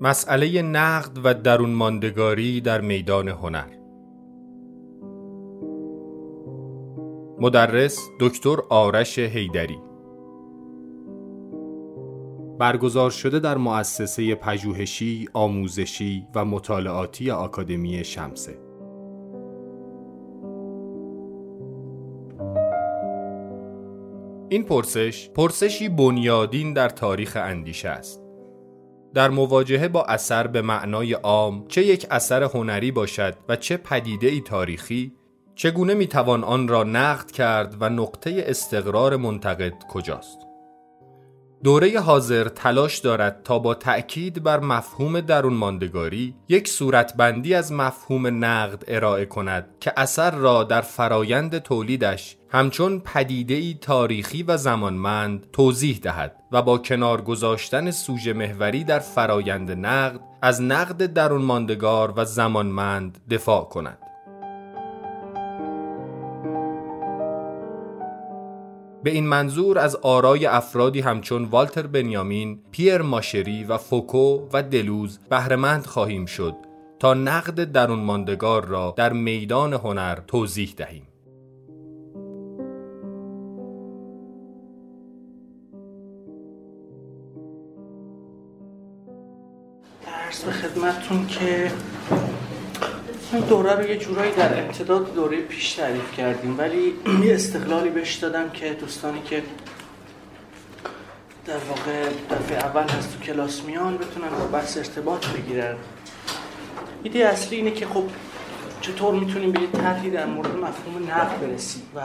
مسئله نقد و درون ماندگاری در میدان هنر. مدرس دکتر آرش هیدری برگزار شده در مؤسسه پژوهشی، آموزشی و مطالعاتی آکادمی شمسه. این پرسش پرسشی بنیادین در تاریخ اندیشه است. در مواجهه با اثر به معنای عام چه یک اثر هنری باشد و چه پدیده ای تاریخی چگونه می‌توان آن را نقد کرد و نقطه استقرار منتقد کجاست؟ دوره حاضر تلاش دارد تا با تأکید بر مفهوم درون ماندگاری یک صورتبندی از مفهوم نقد ارائه کند که اثر را در فرایند تولیدش همچون پدیده‌ای تاریخی و زمانمند توضیح دهد و با کنار گذاشتن سوژه محوری در فرایند نقد از نقد درون ماندگار و زمانمند دفاع کند. به این منظور از آرای افرادی همچون والتر بنیامین، پیر ماشری و فوکو و دلوز بهرهمند خواهیم شد تا نقد درون ماندگار را در میدان هنر توضیح دهیم. به خدمتتون که این دوره رو یه جورایی در امتداد دوره پیش تعریف کردیم ولی یه استقلالی بهش دادم که دوستانی که در واقع دفعه اول هست تو کلاس میان بتونن با بحث ارتباط بگیرن. ایده اصلی اینه که خب چطور می‌تونیم به یه طرحی در مورد مفهوم نقد برسیم و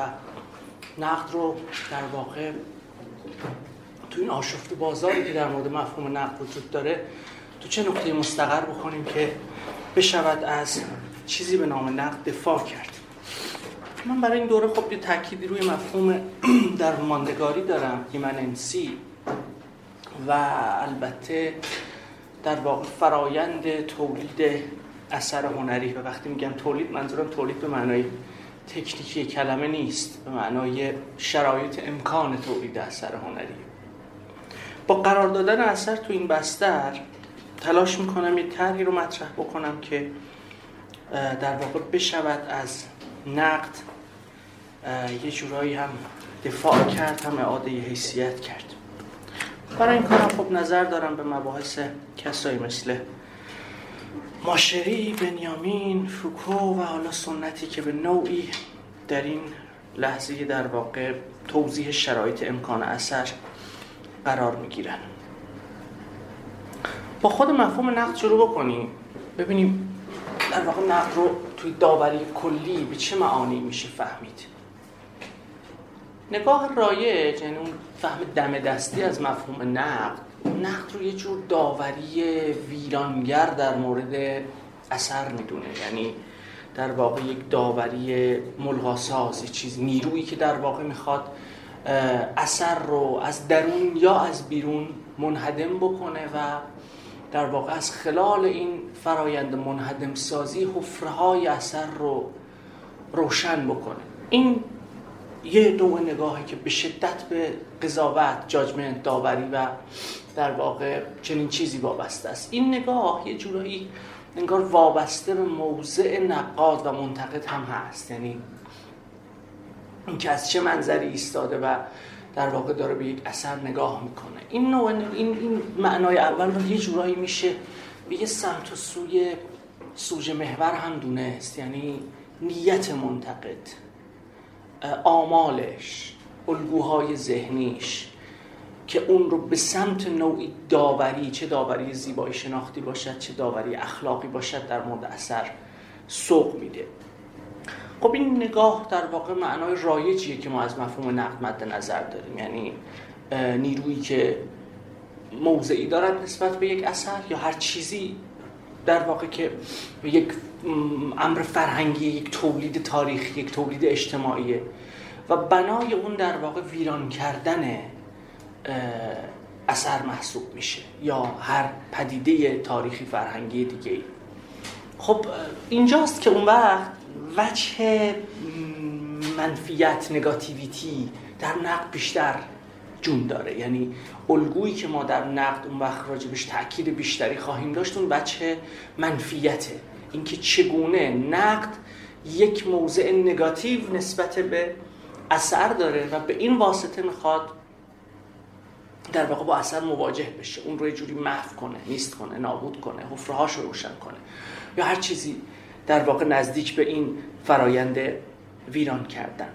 نقد رو در واقع تو این آشفت بازاری که در مورد مفهوم نقد وجود داره تو چه نقطه مستقر بکنیم که بشود از چیزی به نام نقد دفاع کرد. من برای این دوره خب یه تأکیدی روی مفهوم در ماندگاری دارم ایمننسی و البته در واقع فرایند تولید اثر هنری. و وقتی میگم تولید منظورم تولید به معنای تکنیکی کلمه نیست به معنای شرایط امکان تولید اثر هنری. با قرار دادن اثر تو این بستر تلاش می‌کنم یه طرحی رو مطرح بکنم که در واقع بشود از نقد یه جورایی هم دفاع کرد هم اعاده حیثیت کرد. برای این کارم خب نظر دارم به مباحث کسایی مثل ماشری، بنیامین، فوکو و حالا سنتی که به نوعی در این لحظه در واقع توضیح شرایط امکان اثر قرار می‌گیرن. با خود مفهوم نقد شروع بکنیم ببینیم در واقع نقد رو توی داوری کلی به چه معانی میشه فهمید؟ نگاه رایج یعنی اون فهم دم دستی از مفهوم نقد نقد رو یه جور داوری ویرانگر در مورد اثر می‌دونه. یعنی در واقع یک داوری ملغاساز یه چیز نیرویی که در واقع می‌خواد اثر رو از درون یا از بیرون منهدم بکنه و در واقع از خلال این فرایند منهدم سازی حفره های اثر رو روشن بکنه. این یه نوع نگاهی که به شدت به قضاوت، جاجمنت، داوری و در واقع چنین چیزی وابسته است. این نگاه یه جورایی انگار وابسته به موضع نقاد و منتقد هم هست. یعنی اینکه از چه منظری ایستاده و در واقع داره به یک اثر نگاه می‌کنه. این نوع این, این معنای اول رو یه جورایی میشه به یه سمت و سوی سوژه محور هم دونست. یعنی نیت منتقد آمالش الگوهای ذهنیش که اون رو به سمت نوعی داوری چه داوری زیبایی شناختی باشد چه داوری اخلاقی باشد در مورد اثر سوق میده. خب این نگاه در واقع معنای رایجیه که ما از مفهوم نقد مد نظر داریم. یعنی نیرویی که موضعی دارد نسبت به یک اثر یا هر چیزی در واقع که یک امر فرهنگی یک تولید تاریخی یک تولید اجتماعیه. و بنای اون در واقع ویران کردن اثر محسوب میشه یا هر پدیده تاریخی فرهنگی دیگه خب اینجاست که اون وقت وجه منفیت نگاتیویتی در نقد بیشتر جون داره. یعنی الگویی که ما در نقد اون وقت راجبش تاکید بیشتری خواهیم داشت اون بچه منفیته. اینکه چگونه نقد یک موضع نگاتیو نسبت به اثر داره و به این واسطه می‌خواد در واقع با اثر مواجه بشه. اون رو یه جوری محو کنه نیست کنه نابود کنه حفرهاش رو روشن کنه یا هر چیزی در واقع نزدیک به این فرایند ویران کردن.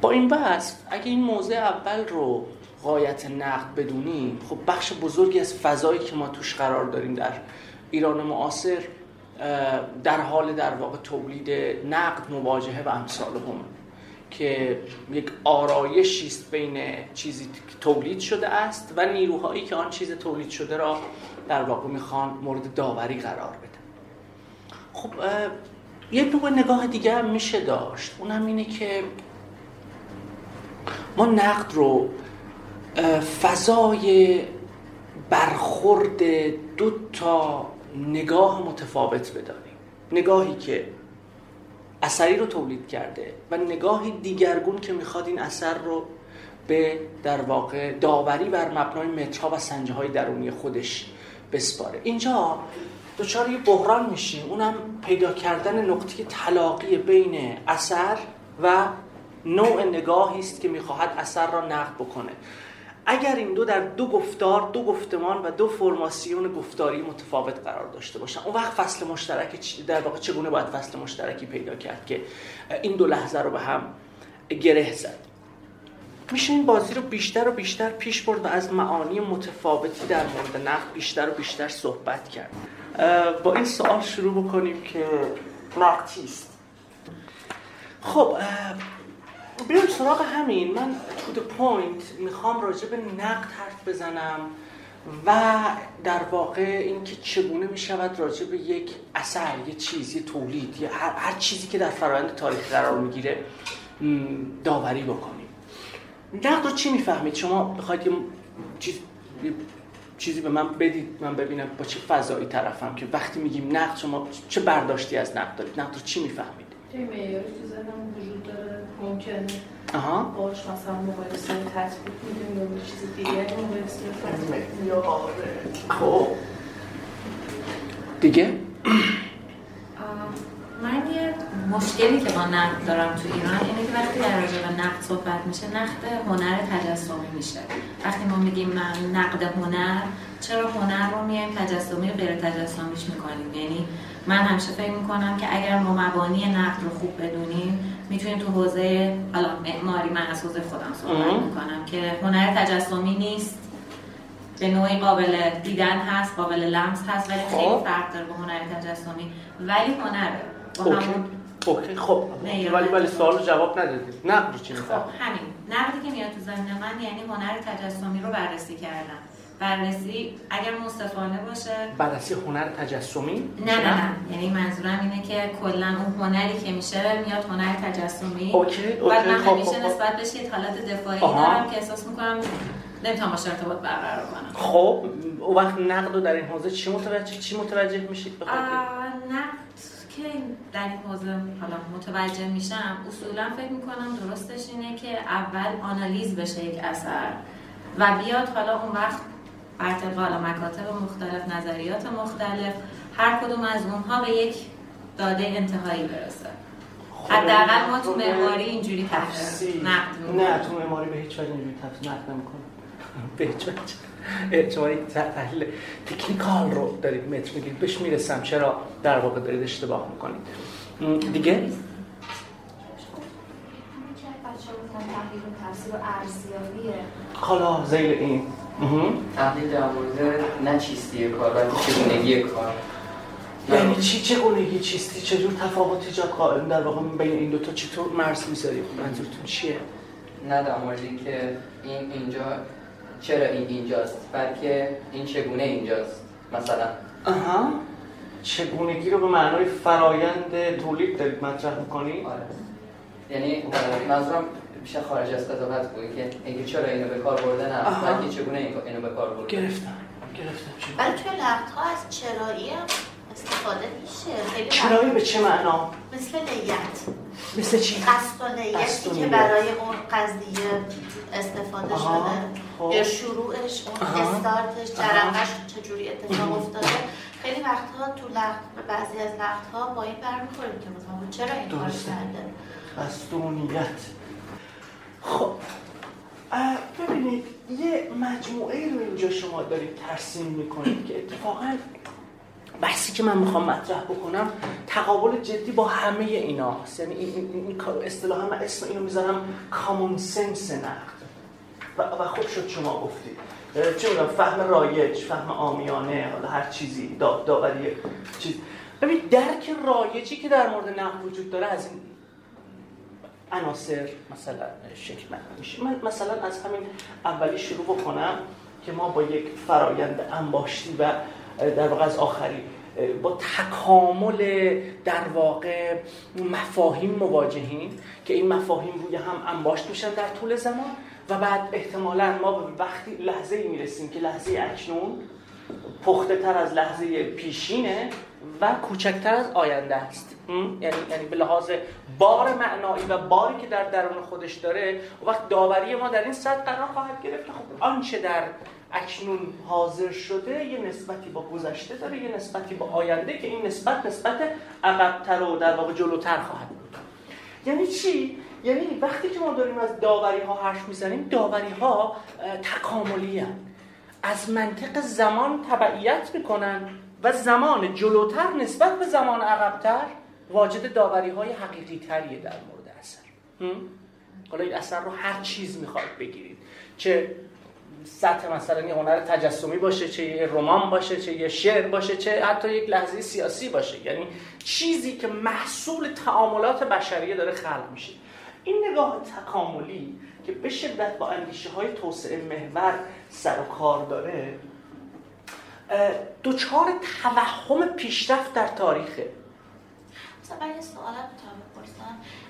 با این وصف اگه این موضع اول رو قایت نقد بدونیم خب بخش بزرگی از فضایی که ما توش قرار داریم در ایران معاصر در حال در واقع تولید نقد مواجهه و امثال هم که یک آرایشی است بین چیزی که تولید شده است و نیروهایی که آن چیز تولید شده را در واقع می‌خوان مورد داوری قرار بدن. خب یه نوع نگاه دیگه هم میشه داشت. اونم اینه که ما نقد رو فضای برخورد دو تا نگاه متفاوت بدانیم. نگاهی که اثری رو تولید کرده و نگاهی دیگرگون که می‌خواد این اثر رو به در واقع داوری بر مبنای مترها و سنجه های درونی خودش بسپاره. اینجا دچار یه بحران میشیم. اونم پیدا کردن نقطه تلاقی بین اثر و نوع نگاهی است که می‌خواهد اثر را نقد بکنه. اگر این دو در دو گفتار دو گفتمان و دو فرماسیون گفتاری متفاوت قرار داشته باشن. اون وقت فصل مشترک در واقع چگونه باید فصل مشترکی پیدا کرد که این دو لحظه رو به هم گره زد؟ میشه این بازی رو بیشتر و بیشتر پیش برد و از معانی متفاوتی در مورد نقد بیشتر و بیشتر صحبت کرد. با این سوال شروع بکنیم که نقد چیست خب بیایم سراغ همین. من تو point می‌خوام راجع به نقد حرف بزنم و در واقع اینکه چگونه می‌شود راجع به یک اثر یه چیز یه تولید یا هر, هر چیزی که در فرایند تاریخ قرار می‌گیره داوری بکنیم. نقد رو چی می‌فهمید؟ شما بخواید یه چیز چیزی به من بدید من ببینم با چه فضایی طرفم که وقتی میگیم نقد شما چه برداشتی از نقد دارید؟ نقد رو چی می‌فهمید؟ معیاری تو ذهنم وجود داره ممکنه آها. باش مثلا مقایسه تطبیق میدیم یا چیز دیگه مقایسه خب. دیگه؟ من یه مشکلی که با نقد دارم تو ایران اینه که وقتی در راجع به نقد صحبت میشه نقد هنر تجسمی میشه. وقتی ما میگیم من نقد هنر چرا هنر رو میایم تجسمی غیر تجسمیش می‌کنیم؟ یعنی من همیشه فکر می‌کنم که اگر ما مبانی نقد رو خوب بدونیم می‌تونیم تو حوزه حالا معماری من از حوزه خودم صحبت می‌کنم که هنر تجسمی نیست. به نوعی قابل دیدن هست قابل لمس هست ولی خیلی خب. فرق داره با هنر تجسمی. ولی هنره. همون OK. خب. ولی ولی سوال جواب ندادید نقد چی خب همین. نقدی که میاد تو ذهن من یعنی هنر تجسمی رو بررسی کردم. بررسی اگر منصفانه باشه. بررسی هنر تجسمی؟ نه نه نه. یعنی منظورم اینه که کلا اون هنری که میشه میاد هنر تجسمی. OK OK. بعد من خب، همیشه خب،, خب. نسبت بهش یه حالت دفاعی دارم که احساس می‌کنم نمی‌تونم باشه ارتباط برقرار کنم. خب اون وقت نقد رو در این حوزه چی متوجه چی متوجه میشید بخاطر نقد که در این حوزه حالا متوجه میشم اصولا فکر می‌کنم درستش اینه که اول آنالیز بشه یک اثر و بیاد حالا اون وقت ارتقال مکاتب مختلف نظریات مختلف هر کدوم از اونها به یک داده انتهایی برسه. خب، حداقل ما تو معماری اینجوری تفسیر نقد نه تو معماری به هیچ وجه اینجوری تفسیر نقد نمی‌کنه به هیچ وجه. شما یک تحلیل تکنیکال رو دارید متر میگید بهش می‌رسم. چرا در واقع دارید اشتباه می‌کنید. دیگه؟ حالا زیل این. تحلیل در مورد نه چیستی کار بلکه چگونگی کار. یعنی چی چگونگی چیستی؟ چجور تفاوت ایجاد قائل در واقع بین این دو تا چطور مرز می‌ذاری؟ منظورتون چیه؟ نه در مورد که این اینجا چرا این اینجاست؟ بلکه این چگونه اینجاست؟ مثلا. آها. چگونگی رو به معنای فرایند تولید دارید مطرح می‌کنی؟ آره. یعنی منظورم بیشتر خارج از قضاوت بود که اینکه چرا اینو به کار برده نه بلکه چگونه اینو به کار برده؟ گرفتم. گرفتم ولی توی لقط‌ها از چرایی هم استفاده میشه. چرایی به چه معنا؟ مثل نیت. مثل چی؟ قصدانیتی که برای اون قضیه استفاده شده. خب. یا شروعش اون استارتش جرقش چجوری اتفاق افتاده. خیلی وقتها تو لخت بعضی از ها با این برمیخوریم که مثلا چرا این کار کرده؟ قصدونیت خب ببینید یه مجموعه رو اینجا شما دارید ترسیم می‌کنید که اتفاقا بحثی که من می‌خوام مطرح بکنم تقابل جدی با همه اینا یعنی این, این اصطلاحا من اسم اینو می‌ذارم کامون سنس نقد. و, و خوب شد شما گفتید چه می‌دونم فهم رایج فهم آمیانه حالا هر چیزی داوری چیز. ببین درک رایجی که در مورد نقد وجود داره از این عناصر مثلا شکل میشه. من مثلا از همین اولی شروع بکنم که ما با یک فرایند انباشتی و در واقع از آخری. با تکامل در واقع مفاهیم مواجهیم که این مفاهیم روی هم انباشت میشن در طول زمان و بعد احتمالا ما به وقتی لحظه ای می‌رسیم که لحظه اکنون پخته تر از لحظه پیشینه و کوچکتر از آینده است. یعنی یعنی به لحاظ بار معنایی و باری که در درون خودش داره وقت داوری ما در این سطح قرار خواهد گرفت که خب آنچه در اکنون حاضر شده یه نسبتی با گذشته داره یه نسبتی با آینده که این نسبت نسبت عقبتر و در واقع جلوتر خواهد بود. یعنی چی؟ یعنی وقتی که ما داریم از داوری ها حرف می‌زنیم داوری ها تکاملی از منطق زمان تبعیت می‌کنن و زمان جلوتر نسبت به زمان عقبتر واجد داوری های حقیقی تریه در مورد اثر. حالا این اثر رو هر چیز می‌خواد بگیرید. چه سطح مثلا یه هنر تجسمی باشه چه یه رمان باشه چه یه شعر باشه چه حتی یک لحظه سیاسی باشه. یعنی چیزی که محصول تعاملات بشریه داره خلق میشه. این نگاه تکاملی که به شدت با اندیشه های توسعه محور سر و کار داره دوچار توهم پیشرفت در تاریخه. مثلا یه سوالم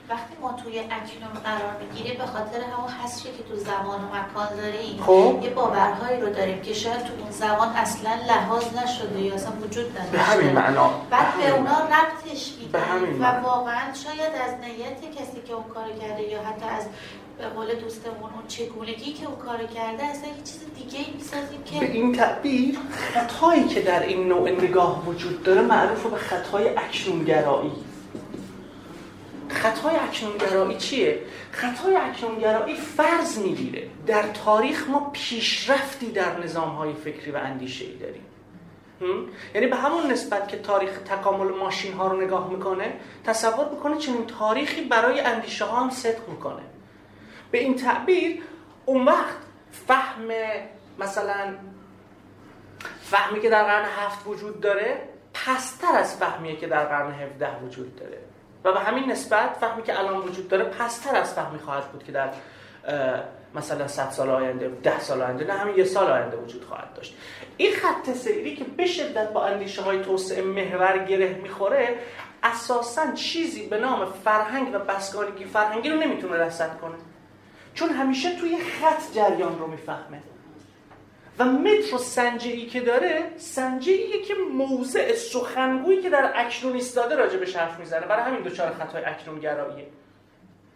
وقتی ما توی اکنون قرار می‌گیریم به خاطر همون حسری که تو زمان و مکان داریم خب. یه باورهایی رو داریم که شاید تو اون زمان اصلا لحاظ نشده یا اصلا وجود نداشته. به همین معنا. بعد به اونا ربطش میدیم و واقعا شاید از نیت کسی که اون کار کرده یا حتی از به قول دوستمون اون چگونگی که اون کار کرده اصلا یه چیز دیگه ای می‌سازیم که به این تعبیر خطایی که در این نوع نگاه وجود داره معروف به خطای اکنونگرایی. خطای اکنونگرایی چیه؟ خطای اکنونگرایی فرض می‌گیره. در تاریخ ما پیشرفتی در نظامهای فکری و اندیشه ای داریم یعنی به همون نسبت که تاریخ تکامل ماشین ها رو نگاه می‌کنه تصور می‌کنه چنین تاریخی برای اندیشه ها هم صدق می‌کنه. به این تعبیر اون وقت فهم مثلا فهمی که در قرن هفت وجود داره پستر از فهمیه که در قرن هفده وجود داره. و به همین نسبت فهمی که الان وجود داره پستر از فهمی خواهد بود که در مثلا 100 سال آینده 10 سال آینده نه همین یه سال آینده وجود خواهد داشت. این خط سیری که به شدت با اندیشه های توسعه محور گره می‌خوره اساسا چیزی به نام فرهنگ و بسگانگی فرهنگی رو نمی‌تونه رصد کنه. چون همیشه توی خط جریان رو می‌فهمه. و متر و سنجه که داره سنجه که موضع سخنگویی که در اکنون ایستاده راجع به حرف می‌زنه. برای همین دوچار خطای اکنون گراییه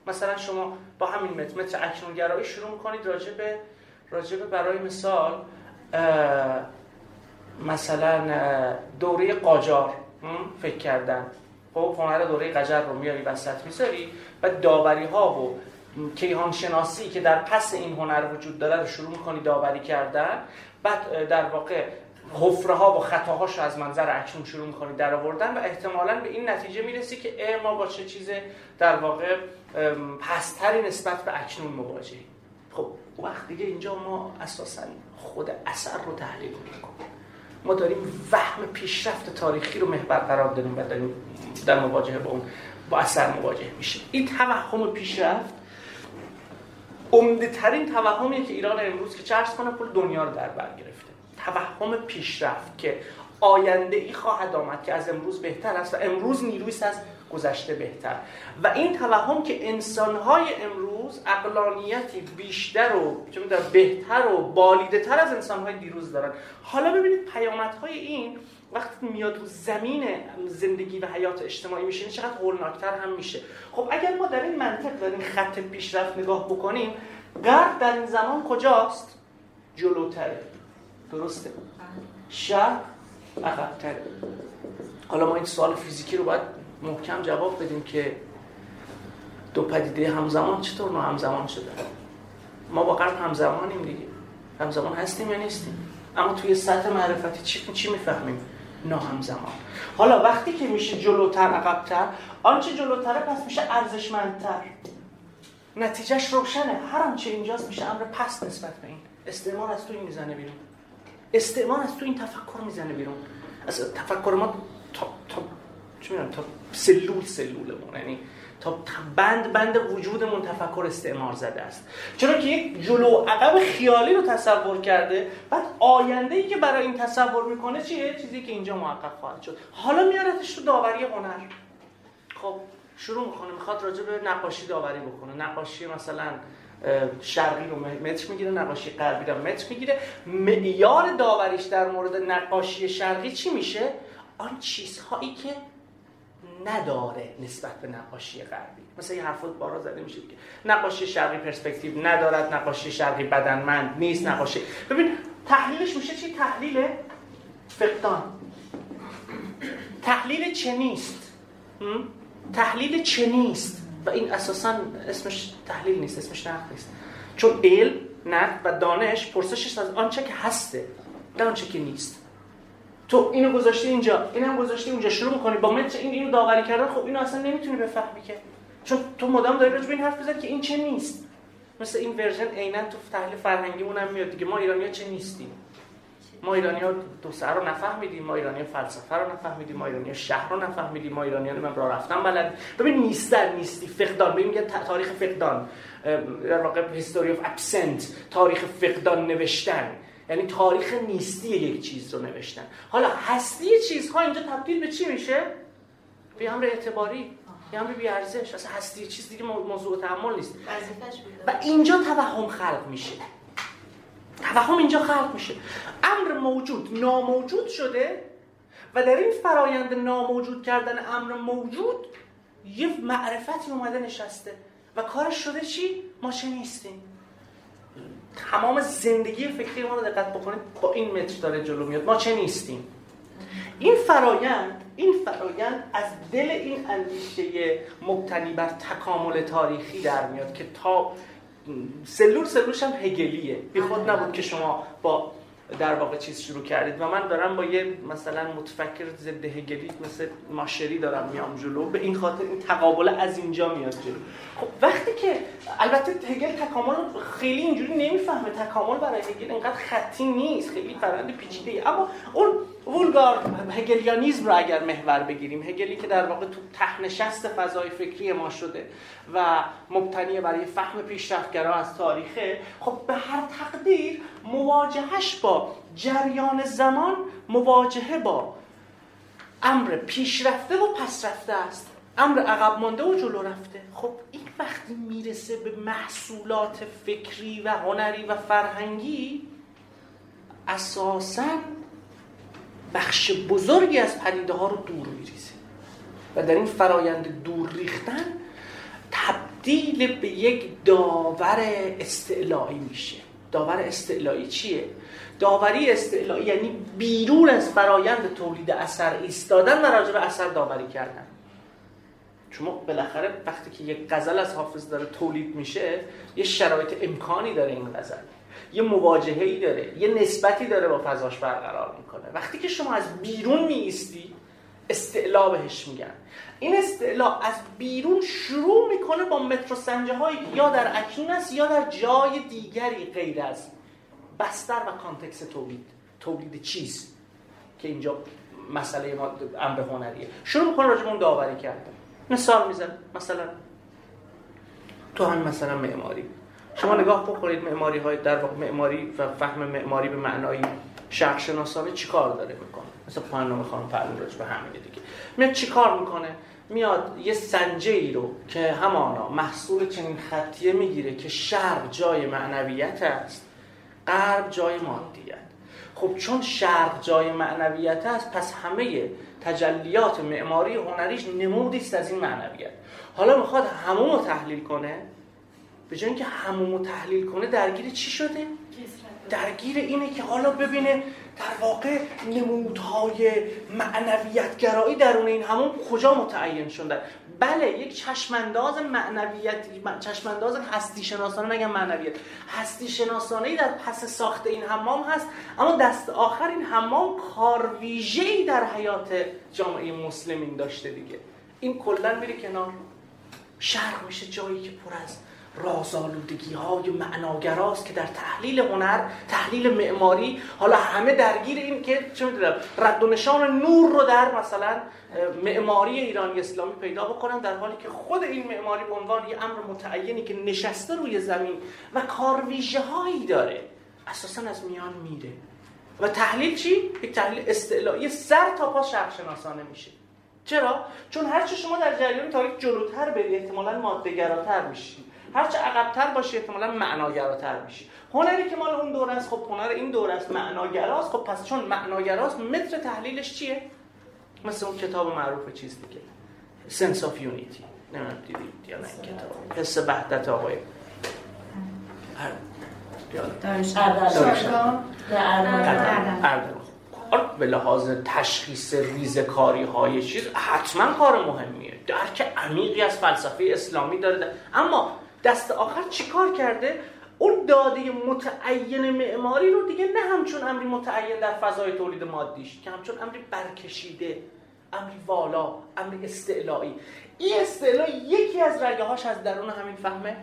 مثلا شما با همین متر متر اکنون گرایی شروع می‌کنید راجع به راجع به برای مثال مثلا دوره قاجار فکر کردن. خب هنر دوره قجر رو میاری وسط می‌ذاری و داوری ها و کیهان شناسی که در پس این هنر وجود داره رو شروع می‌کنی داوری کردن بعد در واقع حفره ها و خطاهاش رو از منظر اکنون شروع می‌کنی در آوردن و احتمالا به این نتیجه می‌رسی که ما با چه چیز در واقع پستری نسبت به اکنون مواجهیم. خب وقت دیگه اینجا ما اساسا خود اثر رو تحلیل می‌کنیم ما داریم وهم پیشرفت تاریخی رو محور قرار داریم و داریم در مواجهه با اون با اثر مواجه میشه این توهم پیشرفت عمده ترین توهمیه که ایران امروز که چرس کنه پول دنیا رو در بر گرفته. توهم پیشرفت که آینده ای خواهد آمد که از امروز بهتر است و امروز نیروی از گذشته بهتر. و این توهم که انسانهای امروز اقلانیتی بیشتر و بهتر و بالیده تر از انسانهای دیروز دارن. حالا ببینید پیامدهای این وقتی میاد تو زمین زندگی و حیات اجتماعی میشه چقدر هولناکتر هم میشه. خب اگر ما در این منطق در این خط پیشرفت نگاه بکنیم غرب در این زمان کجاست؟ جلوتره. درسته؟ شهر عقبتره. حالا ما این سوال فیزیکی رو باید محکم جواب بدیم که دو پدیده همزمان چطور نه همزمان شده ما با غرب همزمانیم دیگه. همزمان هستیم یا نیستیم؟ اما توی سطح معرفتی چی چی می‌فهمیم؟ همزمان حالا وقتی که میشه جلوتر عقبتر آنچه جلوتره پس میشه ارزشمندتر. نتیجهش روشنه. هر آنچه اینجاست میشه امر پس نسبت به این. استعمار از تو این می‌زنه بیرون. استعمار از تو این تفکر می‌زنه بیرون. از تفکر ما تا تا چی تا سلول سلولمون. یعنی تا بند بند وجودمون تفکر استعمار زده است. چرا که یک جلو عقب خیالی رو تصور کرده بعد آینده ای که برای این تصور می‌کنه چیه؟ چیزی که اینجا محقق خواهد شد. حالا میارتش تو داوری هنر. خب شروع می‌کنه. می‌خواد راجع به نقاشی داوری بکنه. نقاشی مثلا شرقی رو متر می‌گیره نقاشی غربی رو متر می‌گیره. معیار داوریش در مورد نقاشی شرقی چی میشه؟ آن چیزهایی که نداره نسبت به نقاشی غربی. مثلا یه حرفات بارا زده میشه دیگه. نقاشی شرقی پرسپکتیو ندارد نقاشی شرقی بدنمند نیست نقاشی ببین تحلیلش میشه چی؟ تحلیل فقدان. تحلیل چه نیست؟ تحلیل چه نیست؟ و این اساسا اسمش تحلیل نیست اسمش نقد نیست. چون علم نقد و دانش پرسشش از آنچه که هسته نه آنچه که نیست. تو اینو گذاشتی اینجا اینم گذاشتی اونجا شروع می‌کنی با متر این اینو داوری کردن خب اینو اصلا نمی‌تونی بفهمی که. چون تو مدام داری راجع این حرف بزنی که این چه نیست. مثل این version عینا تو تحلیل فرهنگیمون هم میاد دیگه ما ایرانیا چه نیستیم؟ ما ایرانی ها دو سر رو نفهمیدیم ما ایرانی فلسفه رو نفهمیدیم ما ایرانی شهر رو نفهمیدیم ما ایرانی من راه رفتن بلد ببین نیستن نیستی فقدان. ببین میگه تاریخ فقدان. در واقع history of absence تاریخ فقدان نوشتن. یعنی تاریخ نیستی یک چیز رو نوشتن. حالا هستی چیزها اینجا تبدیل به چی میشه؟ به امر اعتباری یه امر بی ارزش اصلا هستی چیز دیگه موضوع تحمل نیست. و اینجا توهم خلق میشه. توهم اینجا خلق میشه. امر موجود ناموجود شده و در این فرایند ناموجود کردن امر موجود یه معرفتی اومده نشسته. و کارش شده چی؟ ما چه نیستیم تمام زندگی فکری ما رو دقت بکنید با این متر داره جلو میاد. ما چه نیستیم؟ این فرایند این فرایند از دل این اندیشه مبتنی بر تکامل تاریخی در میاد که تا سلول سلولش هم هگلیه. بی خود نبود که شما با در واقع چیز شروع کردید و من دارم با یه مثلا متفکر ضد هگلی مثل ماشری دارم میام جلو. به این خاطر این تقابل از اینجا میاد جلو. خب وقتی که البته هگل تکامل خیلی اینجوری نمی‌فهمه. تکامل برای هگل اینقدر خطی نیست. خیلی فرآیند پیچیده اما اون وولگار هگلیانیزم رو اگر محور بگیریم هگلی که در واقع تو تهنشست فضای فکری ما شده و مبتنی برای فهم پیشرفتگرا از تاریخه خب به هر تقدیر مواجهش با جریان زمان مواجهه با امر پیشرفته و پسرفته است. امر عقب مانده و جلو رفته. خب این وقتی می‌رسه به محصولات فکری و هنری و فرهنگی اساساً بخش بزرگی از پدیده ها رو دور میریزه. و در این فرایند دور ریختن تبدیل به یک داور استعلایی میشه. داور استعلایی چیه؟ داوری استعلایی یعنی بیرون از فرایند تولید اثر ایستادن و راجع به اثر داوری کردن. چون بالاخره وقتی که یک غزل از حافظ داره تولید میشه یه شرایط امکانی داره این غزل. یه مواجهه ای داره یه نسبتی داره با فضاش برقرار می‌کنه. وقتی که شما از بیرون میستی استعلا بهش میگن. این استعلا از بیرون شروع می‌کنه با مترو سنجه هایی یا در اکنون است یا در جای دیگری غیر از بستر و کانتکس تولید. تولید چیز که اینجا مسئله ما امر هنریه. شروع می‌کنه راجع اون داوری کردن. مثال میزن مثلا تو هم مثلا معماری. شما نگاه بکنید معماری های در واقع معماری و فهم معماری به معنای شرق شناسانه چیکار داره می‌کنه؟ مثلا پایان خانم فرمون به همینه دیگه. میاد چیکار می‌کنه؟ میاد یه سنجه ای رو که همانا محصول چنین خطیه می‌گیره که شرق جای معنویت است غرب جای مادیت. خب چون شرق جای معنویت است پس همه تجلیات معماری هنریش نمودی است از این معنویت. حالا می‌خواد همون تحلیل کنه؟ به جای اینکه همون رو تحلیل کنه درگیر چی شده؟ درگیر اینه که حالا ببینه در واقع نمودهای معنویتگرایی درون این همون کجا متعین شده بله یک چشمانداز معنویت چشمانداز هستی شناسانه نگم معنویت. هستی شناسانه در پس ساخت این حمام هست اما دست آخر این حمام کار ویژه‌ای در حیات جامعه مسلمین داشته دیگه. این کلا میره کنار. شرق میشه جایی که پر از رازآلودگی های معناگراست که در تحلیل هنر تحلیل معماری حالا همه درگیر این که چه می‌دونم رد و نشان نور رو در مثلا معماری ایرانی اسلامی پیدا بکنن در حالی که خود این معماری به عنوان یه امر متعینی که نشسته روی زمین و کارویژه هایی داره اساسا از میان میره و تحلیل چی؟ یک تحلیل استعلایی سر تا پا شرق شناسانه میشه چرا؟ چون هرچه شما در جریان تاریخ جلوتر بری احتمالا مادهگراتر میشی هرچه عقبتر باشی احتمالا معناگراتر میشی. هنری که مال اون دوره است خب هنر این دوره است معناگراست. خب پس چون معناگراست متر تحلیلش چیه؟ مثل اون کتاب معروف چیز دیگه سنس اف یونیتی نمی‌دونم دیدید یا نه کتاب. حس وحدت آقای. به لحاظ تشخیص ریزکاری های چیز حتما کار مهمیه. درک عمیقی از فلسفه اسلامی داره. اما دست آخر چیکار کرده؟ اون داده متعین معماری رو دیگه نه همچون امری متعین در فضای تولید مادیش که همچون امری برکشیده امری والا امری استعلایی. این استعلا یکی از رگه هاش از درون همین فهمه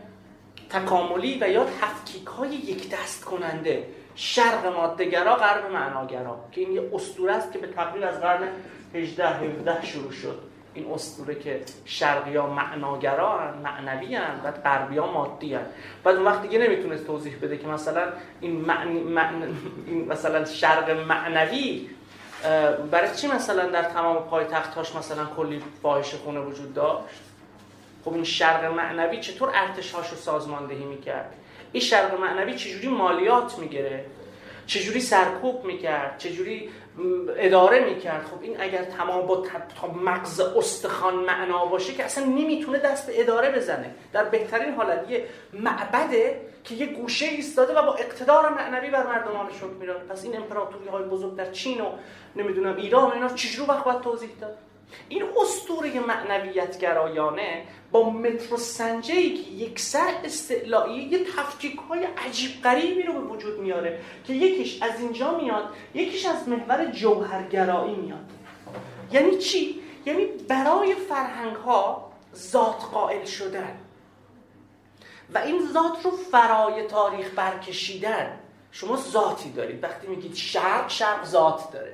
تکاملی و یا تفکیک های یک دست کننده. شرق مادهگرا غرب معناگرا که این یه اسطوره است که به تقریب از قرن 18 17 شروع شد. این اسطوره که شرقی ها معناگرا معنوی هن بعد غربی ها مادی هن. بعد اون وقت دیگه نمی‌تونست توضیح بده که مثلا این, معنی این مثلا شرق معنوی برای چی مثلا در تمام پایتختاش مثلا کلی فاحش خونه وجود داشت؟ خب این شرق معنوی چطور ارتشاش رو سازماندهی می‌کرد؟ این شرق معنوی چجوری مالیات می‌گیره چجوری سرکوب می‌کرد؟ چجوری اداره می‌کرد. خب این اگر تمام با تا مغز استخوان معنا باشه که اصلا نمی‌تونه دست به اداره بزنه. در بهترین حالت یه معبده که یه گوشه ایستاده و با اقتدار معنوی بر مردمان شکر میرانه پس این امپراتوری های بزرگ در چین و نمی‌دونم ایران اینا چجور وقت باید توضیح داد؟ این اسطوره معنویت گرایانه با مترو سنجهی که یک سر استعلایی یه تفکیک های عجیب غریبی رو به وجود میاره که یکیش از اینجا میاد یکیش از محور جوهرگرایی میاد. یعنی چی؟ یعنی برای فرهنگ ها ذات قائل شدن. و این ذات رو فرای تاریخ برکشیدن. شما ذاتی دارید. وقتی میگید شرق شرق ذات داره.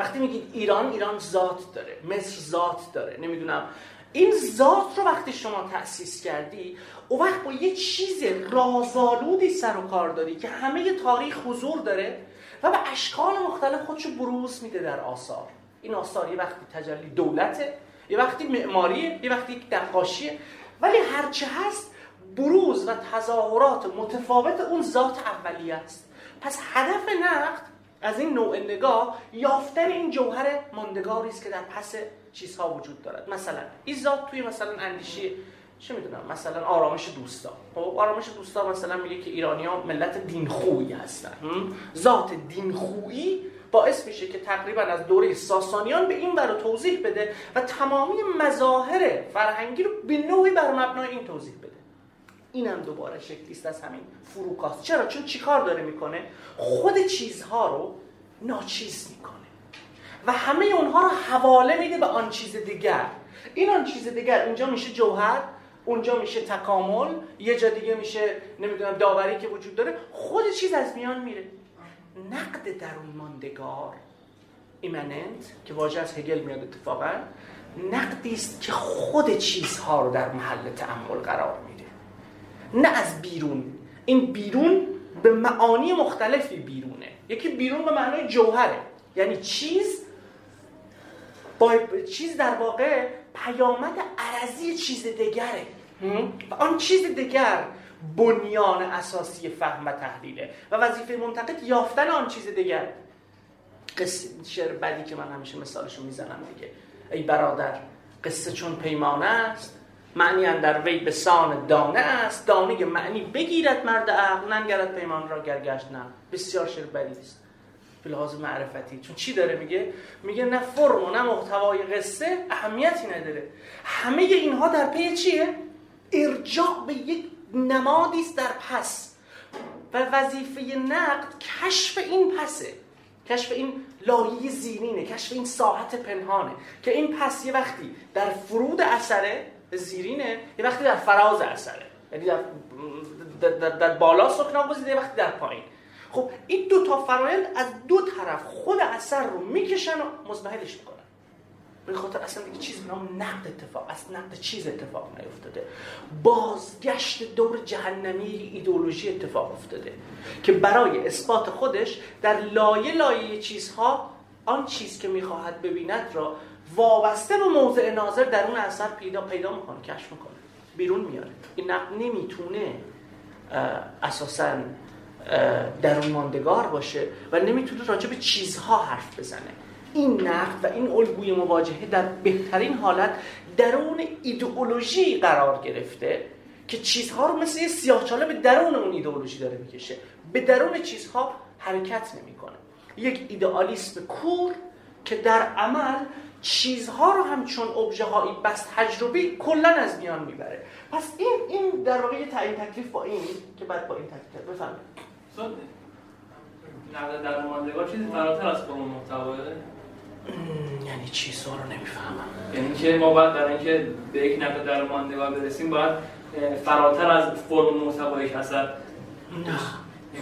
وقتی میگید ایران ایران ذات داره مصر ذات داره نمی‌دونم. این ذات رو وقتی شما تأسیس کردی او وقت با یه چیز رازآلودی سر و کار داری که همه تاریخ حضور داره و به اشکال مختلف خودشو بروز میده در آثار. این آثار یه وقتی تجلی دولته یه وقتی معماریه یه وقتی نقاشیه ولی هرچه هست بروز و تظاهرات متفاوت اون ذات اولیه است. پس هدف نقد از این نوع نگاه یافتن این جوهر ماندگاری است که در پس چیزها وجود دارد. مثلا این ذات توی مثلا اندیشه چه می‌دونم مثلا آرامش دوستا. خب آرامش دوستا مثلا میگه که ایرانی ها ملت دینخویی هستن. ذات دینخویی باعث میشه که تقریبا از دوره ساسانیان به این برای توضیح بده و تمامی مظاهر فرهنگی رو به نوعی بر مبنای این توضیح بده. اینم دوباره شکلی است از همین فروکاست. چرا؟ چون چیکار داره می‌کنه؟ خود چیزها رو ناچیز می‌کنه. و همه اونها رو حواله میده به آن چیز دیگر. این آن چیز دیگر اونجا میشه جوهر اونجا میشه تکامل یه جا دیگه میشه نمی‌دونم داوری که وجود داره. خود چیز از میان میره. نقد درون ماندگار ایمننت که واژه از هگل میاد اتفاقا نقدی است که خود چیزها رو در محل تعمل قرار میده. نه از بیرون. این بیرون به معانی مختلفی بیرونه. یکی بیرون به معنای جوهره. یعنی چیز با چیز در واقع پیامد عرضی چیز دیگره و آن چیز دیگر بنیان اساسی فهم و تحلیله. و وظیفه منتقد یافتن آن چیز دیگر قصه شعر بدی که من همیشه مثالشو می‌زنم دیگه. ای برادر قصه چون پیمانه است معنی در وی به سان دانه است. دانه معنی بگیرد مرد عقل ننگرد پیمان را گرگشت نه. بسیار شعر بدی است. به لحاظ معرفتی. چون چی داره میگه؟ میگه نه فرم و نه محتوای قصه اهمیتی نداره. همه اینها در پی چیه؟ ارجاع به یک نمادی است در پس. و وظیفه نقد کشف این پسه. کشف این لایه زیرینه کشف این ساحت پنهانه که این پس یه وقتی در فرود اثره زیرینه یه وقتی در فراز اثره. یعنی در, در, در, بالا سکنا گزیده یه وقتی در پایین. خب این دو تا فرایند از دو طرف خود اثر رو می‌کشن و مزمحلش می‌کنن. به خاطر اصلا دیگه چیز نام نقد اتفاق از نقد چیز اتفاق نیفتاده. بازگشت دور جهنمی ایدولوژی اتفاق افتاده که برای اثبات خودش در لایه لایه چیزها آن چیز که می‌خواهد ببیند را وابسته به موضع ناظر در اون اثر پیدا پیدا می‌کنه کشف می‌کنه. بیرون میاره. این نقد نمی‌تونه اساسا درون ماندگار باشه و نمی‌تونه راجع به چیزها حرف بزنه. این نقد و این الگوی مواجهه در بهترین حالت درون ایدئولوژی قرار گرفته که چیزها رو مثل یه سیاهچاله به درون اون ایدئولوژی داره می‌کشه. به درون چیزها حرکت نمی‌کنه. یک ایدئالیسم کور که در عمل چیزها رو هم چون ابژه هایی بس تجربی کلا از میان می‌بره. پس این این در واقع تعیین تکلیف با این که بعد با این تکلیف بفهمید نقد در ماندگار چیزی فراتر از فرم محتوا یعنی چی؟ سوال رو نمی‌فهمم. یعنی که ما باید برای اینکه به یک نقد در ماندگار برسیم باید فراتر از فرم محتوای اثر. نه.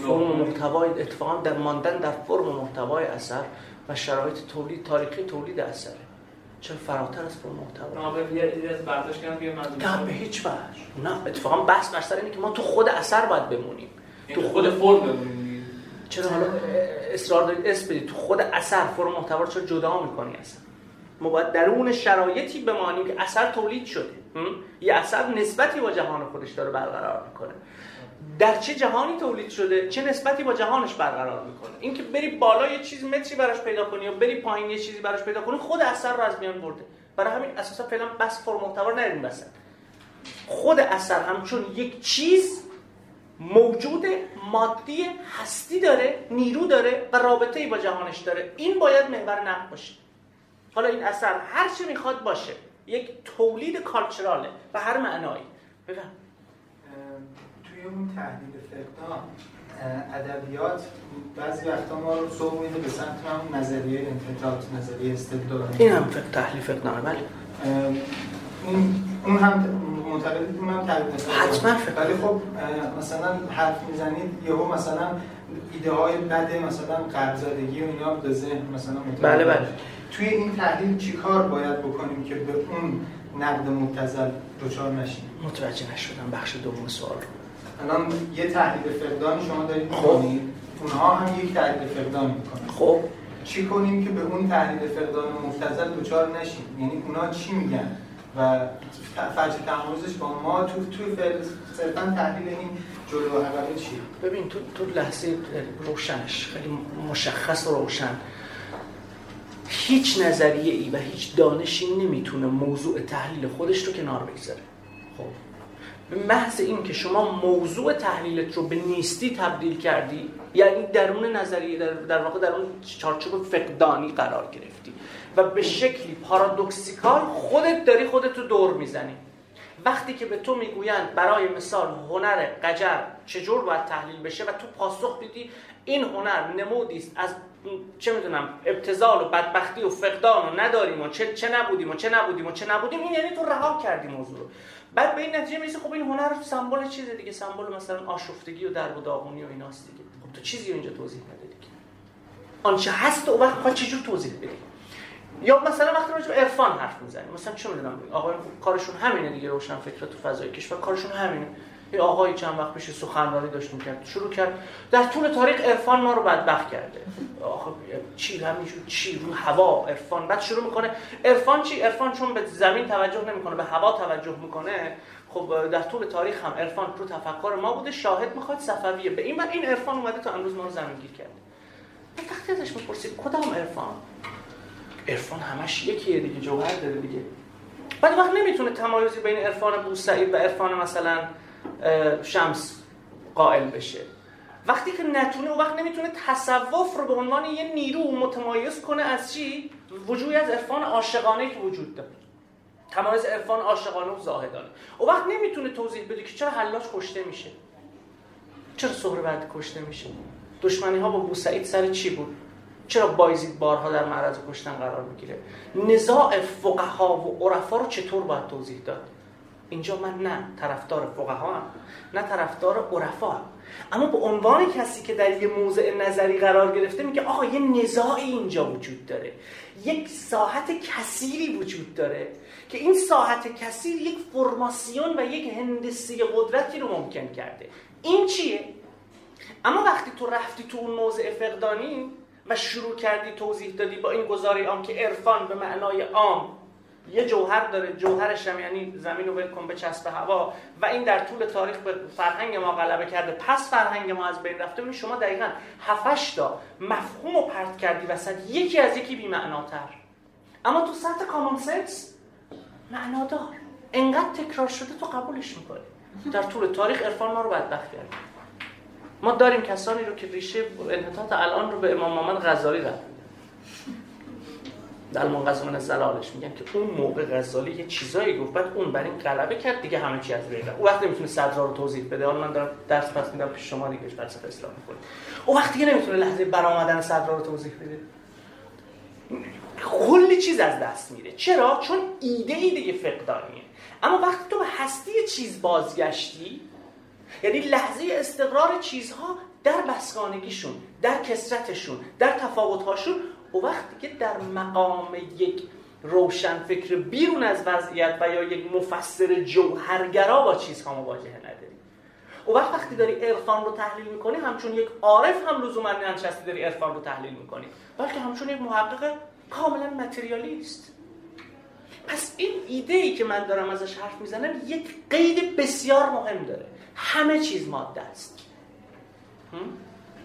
فرم محتوای اتفاقا در ماندن در فرم محتوای اثر و شرایط تولید تاریخی تولید اثره. چرا فراتر از فرم محتوا نه به هیچ وجه. نه اتفاقا بحث بر سر اینه که ما تو خود اثر باید بمونیم. تو خود فرم بمونیم چرا حالا اصرار دارید؟ اسم بدید. تو خود اثر فرم محتوا رو چرا جدا می‌کنی اصلا؟ ما باید درون شرایطی بمانیم که اثر تولید شده. یه اثر نسبتی با جهان خودش داره برقرار می‌کنه. در چه جهانی تولید شده؟ چه نسبتی با جهانش برقرار می‌کنه؟ اینکه بری بالا یه چیز متری براش پیدا کنی و بری پایین یه چیزی براش پیدا کنی خود اثر رو از میان برده. برای همین اساسا فعلا بس فرم محتوا نریم بسن خود اثر همچون یک چیز موجود مادی هستی داره نیرو داره و رابطه ای با جهانش داره. این باید محور نقد باشه. حالا این اثر هر چه می‌خواد باشه. یک تولید کالچراله و هر معنایی. بفهم. اون تحلیل فقدان ادبیات بعضی وقتا ما رو سوق میده به سمت هم نظریه انتقاد نظریه استدلال این هم تحلیل فقدانه بله. اون اون هم معتقدید اون هم حتما ولی خب مثلا حرف می‌زنید یهو مثلا ایده های بده مثلا قرضادگی و اینا به ذهن مثلا بله بله. توی این تحلیل چیکار باید بکنیم که به اون نقد مبتذل دچار نشیم؟ متوجه نشدم. بخش دوم سوال الان یه تحلیل فقدان شما دارید خب. می‌کنید. اونها هم یک تحلیل فقدان می‌کنن. خب. چی کنیم که به اون تحلیل فقدان مبتذل دچار نشیم؟ یعنی اونا چی میگن؟ و فرج تمایزش با ما تو تو صرفا تحلیل این جلو و عقبه چیه ببین تو تو لحظه روشنش خیلی مشخص و روشن. هیچ نظریه ای و هیچ دانشی نمی‌تونه موضوع تحلیل خودش رو کنار بگذاره. خب. به محض این که شما موضوع تحلیلت رو به نیستی تبدیل کردی یعنی درون نظریه در, در واقع در اون چارچوب فقدانی قرار گرفتی و به شکلی پارادوکسیکال خودت داری خودت رو دور می‌زنی. وقتی که به تو می‌گویند برای مثال هنر قجر چجور باید تحلیل بشه و تو پاسخ بدی این هنر نمودی است. از چه می‌دونم ابتزال و بدبختی و فقدان و نداریم و چه, چه نبودیم و چه نبودیم و چه نبودیم این یعنی تو رها کردی موضوع رو. بعد به این نتیجه می‌رسی خب این هنر سمبل چیزه دیگه. سمبل مثلا آشفتگی و درد و داغونی و ایناست دیگه. خب تو چیزی اینجا توضیح نده دیگه. آنچه هست و وقت چجور توضیح بدی یا مثلا وقتی راجع به عرفان حرف می‌زنیم مثلا چه می‌دونم آقای کارشون همینه دیگه روشن فکر تو فضای کشور کارشون همینه. یه آقایی چند وقت پیش سخنرانی داشت می‌کرد شروع کرد در طول تاریخ عرفان ما رو بدبخت کرده. آخه چی همینجور چی رو هوا عرفان؟ بعد شروع می‌کنه عرفان چی؟ عرفان چون به زمین توجه نمی‌کنه به هوا توجه می‌کنه. خب در طول تاریخ هم عرفان رو تفکر ما بوده شاهد می‌خواد صفویه. به این این عرفان اومده تا امروز ما رو زمینگیر کرده. وقتی ازش می‌پرسید کدام عرفان؟ عرفان همش یکیه دیگه جوهر داره دیگه. بعد وقت نمی‌تونه تمایزی بین عرفان بوسعید و عرفان مثلا شمس قائل بشه. وقتی که نتونه و وقت نمی‌تونه تصوف رو به عنوان یه نیرو متمایز کنه از چی؟ وجودی از عرفان عاشقانه که وجود داره. تمایز عرفان عاشقانه و زاهدانه. و وقت نمی‌تونه توضیح بده که چرا حلاج کشته میشه. چرا سهر بعد کشته میشه. دشمنی ها با بوسعید سر چی بود؟ چرا بایزید بارها در معرض کشتن قرار می‌گیره؟ نزاع فقها و عرفا رو چطور باید توضیح داد؟ اینجا من نه طرفدار فقها هم نه طرفدار عرفا اما به عنوان کسی که در یه موضع نظری قرار گرفته میگه آقا یه نزاعی اینجا وجود داره. یک ساحت کثیری وجود داره که این ساحت کثیر یک فرماسیون و یک هندسی قدرتی رو ممکن کرده. این چیه؟ اما وقتی تو رفتی تو اون موضع فقدانی و شروع کردی توضیح دادی با این گزاره عام که عرفان به معنای عام یه جوهر داره جوهرش هم یعنی زمین رو ول به چسب هوا. و این در طول تاریخ به فرهنگ ما غلبه کرده. پس فرهنگ ما از بین رفته. شما دقیقا هفتش تا مفهوم رو پرت کردی وسط. یکی از یکی بی معناتر اما تو سطح کامون سنس معنادار. انقدر تکرار شده تو قبولش می‌کنی. در طول تاریخ عرفان ما رو بدبخت کرد. ما داریم کسانی رو که ریشه انحطاط الان رو به امام محمد غزالی رفت. در منقذ من زلالش میگن که اون موقع غزالی یه چیزایی گفت. بعد اون بر این غلبه کرد دیگه همه چی از بین رفت. اون وقت نمی‌تونه صدرا رو توضیح بده. حالا من دارم درس پس میدم پیش شما دیگه فلسفه اسلام می‌کنید اون وقت دیگه نمی‌تونه لحظه برآمدن صدرا رو توضیح بده. کلی چیز از دست میره. چرا؟ چون ایده ای دیگه فقدانیه اما وقتی تو به هستی چیز بازگشتی یعنی لحظه استقرار چیزها در بسگانگیشون در کسرتشون در تفاوتهاشون و وقتی که در مقام یک روشن فکر بیرون از وضعیت و یا یک مفسر جوهرگرا با چیزها مواجهه نداری. و وقت وقتی داری عرفان رو تحلیل می‌کنی همچون یک عارف هم لزوما ننشستی داری عرفان رو تحلیل می‌کنی. بلکه همچون یک محقق کاملا متریالیست. پس این ایده ای که من دارم ازش حرف می‌زنم یک قید بسیار مهم داره. همه چیز ماده است.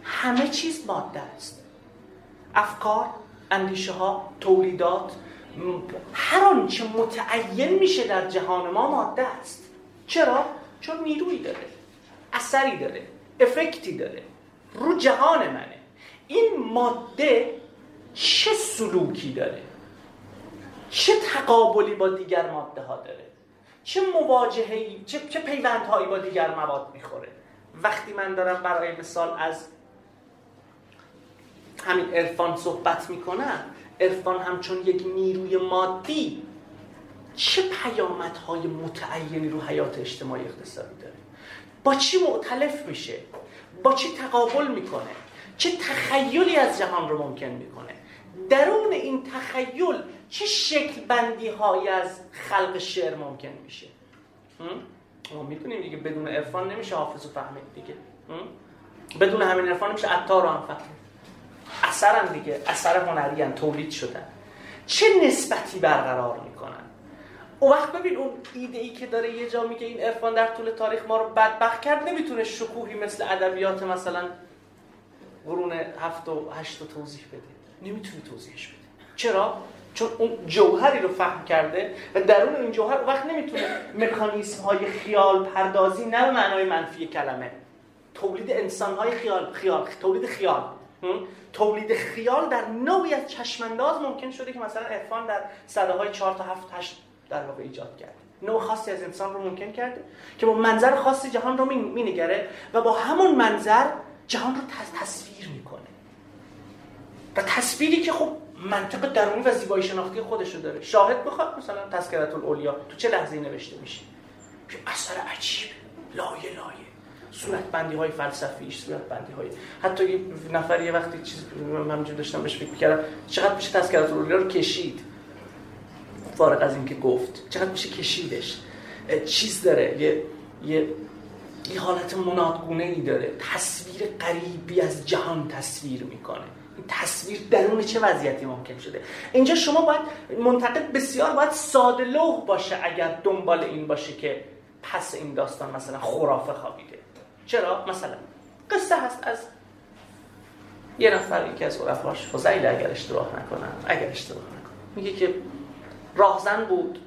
همه چیز ماده است. افکار اندیشه ها تولیدات هر آنچه متعین میشه در جهان ما ماده است. چرا؟ چون نیرویی داره اثری داره افکتی داره رو جهان منه. این ماده چه سلوکی داره؟ چه تقابلی با دیگر ماده ها داره؟ چه مواجهه چه, چه پیوندهایی با دیگر مواد می‌خوره؟ وقتی من دارم برای مثال از همین عرفان صحبت می‌کنم عرفان همچون یک نیروی مادی چه پیامدهای متعینی رو حیات اجتماعی اقتصادی داره؟ با چی معتلف میشه؟ با چی تقابل می‌کنه؟ چه تخیلی از جهان رو ممکن می‌کنه؟ درون این تخیل چه شکل بندی های از خلق شعر ممکن میشه؟ ما می‌دونیم دیگه بدون عرفان نمیشه حافظ و فهمید دیگه. بدون همین عرفان نمیشه عطار رو هم فهمید اثرن دیگه اثر هنری تولید شدن چه نسبتی برقرار می‌کنن؟ اون وقت ببین اون ایده ای که داره یه جا میگه این عرفان در طول تاریخ ما رو بدبخت کرد نمی‌تونه شکوهی مثل ادبیات مثلا قرون هفت و هشت رو توضیح بده. نمی‌تونه توضیحش بده. چرا؟ چون اون جوهری رو فهم کرده و درون این جوهر وقت نمی‌تونه مکانیسم های خیال پردازی نه به معنای منفی کلمه. تولید انسان های خیال, خیال تولید خیال. تولید خیال در نوعی از چشمانداز ممکن شده که مثلا عرفان در صده های 4 تا 7 8 در واقع ایجاد کرده نوع خاصی از انسان رو ممکن کرده که با منظر خاصی جهان رو مینگره و با همون منظر جهان رو تصویر می‌کنه. و تصویری که خب منطق درونی و زیبایی شناختی خودش رو داره. شاهد بخواد مثلا تذکرت الاولیا تو چه لحظه‌ای نوشته میشه؟ اثر عجیب لایه لایه. صورت بندی های فلسفیش صورت بندی های حتی یه نفر یه وقتی چیز من داشتم بهش فکر می‌کردم چقدر میشه الاولیا رو کشید؟ فارغ از اینکه گفت. چقدر میشه کشیدش؟ چیز داره. یه یه یه حالت منادگونه ای داره. تصویر قریبی از جهان تصویر می‌کنه. این تصویر درون چه وضعیتی ممکن شده؟ اینجا شما باید منتقد بسیار باید ساده لوح باشه اگر دنبال این باشه که پس این داستان مثلا خرافه خوابیده. چرا؟ مثلا قصه هست از یه نفر یکی از عرفاش فضیل اگر اشتباه نکنم اگر اشتباه نکنم. میگه که راهزن بود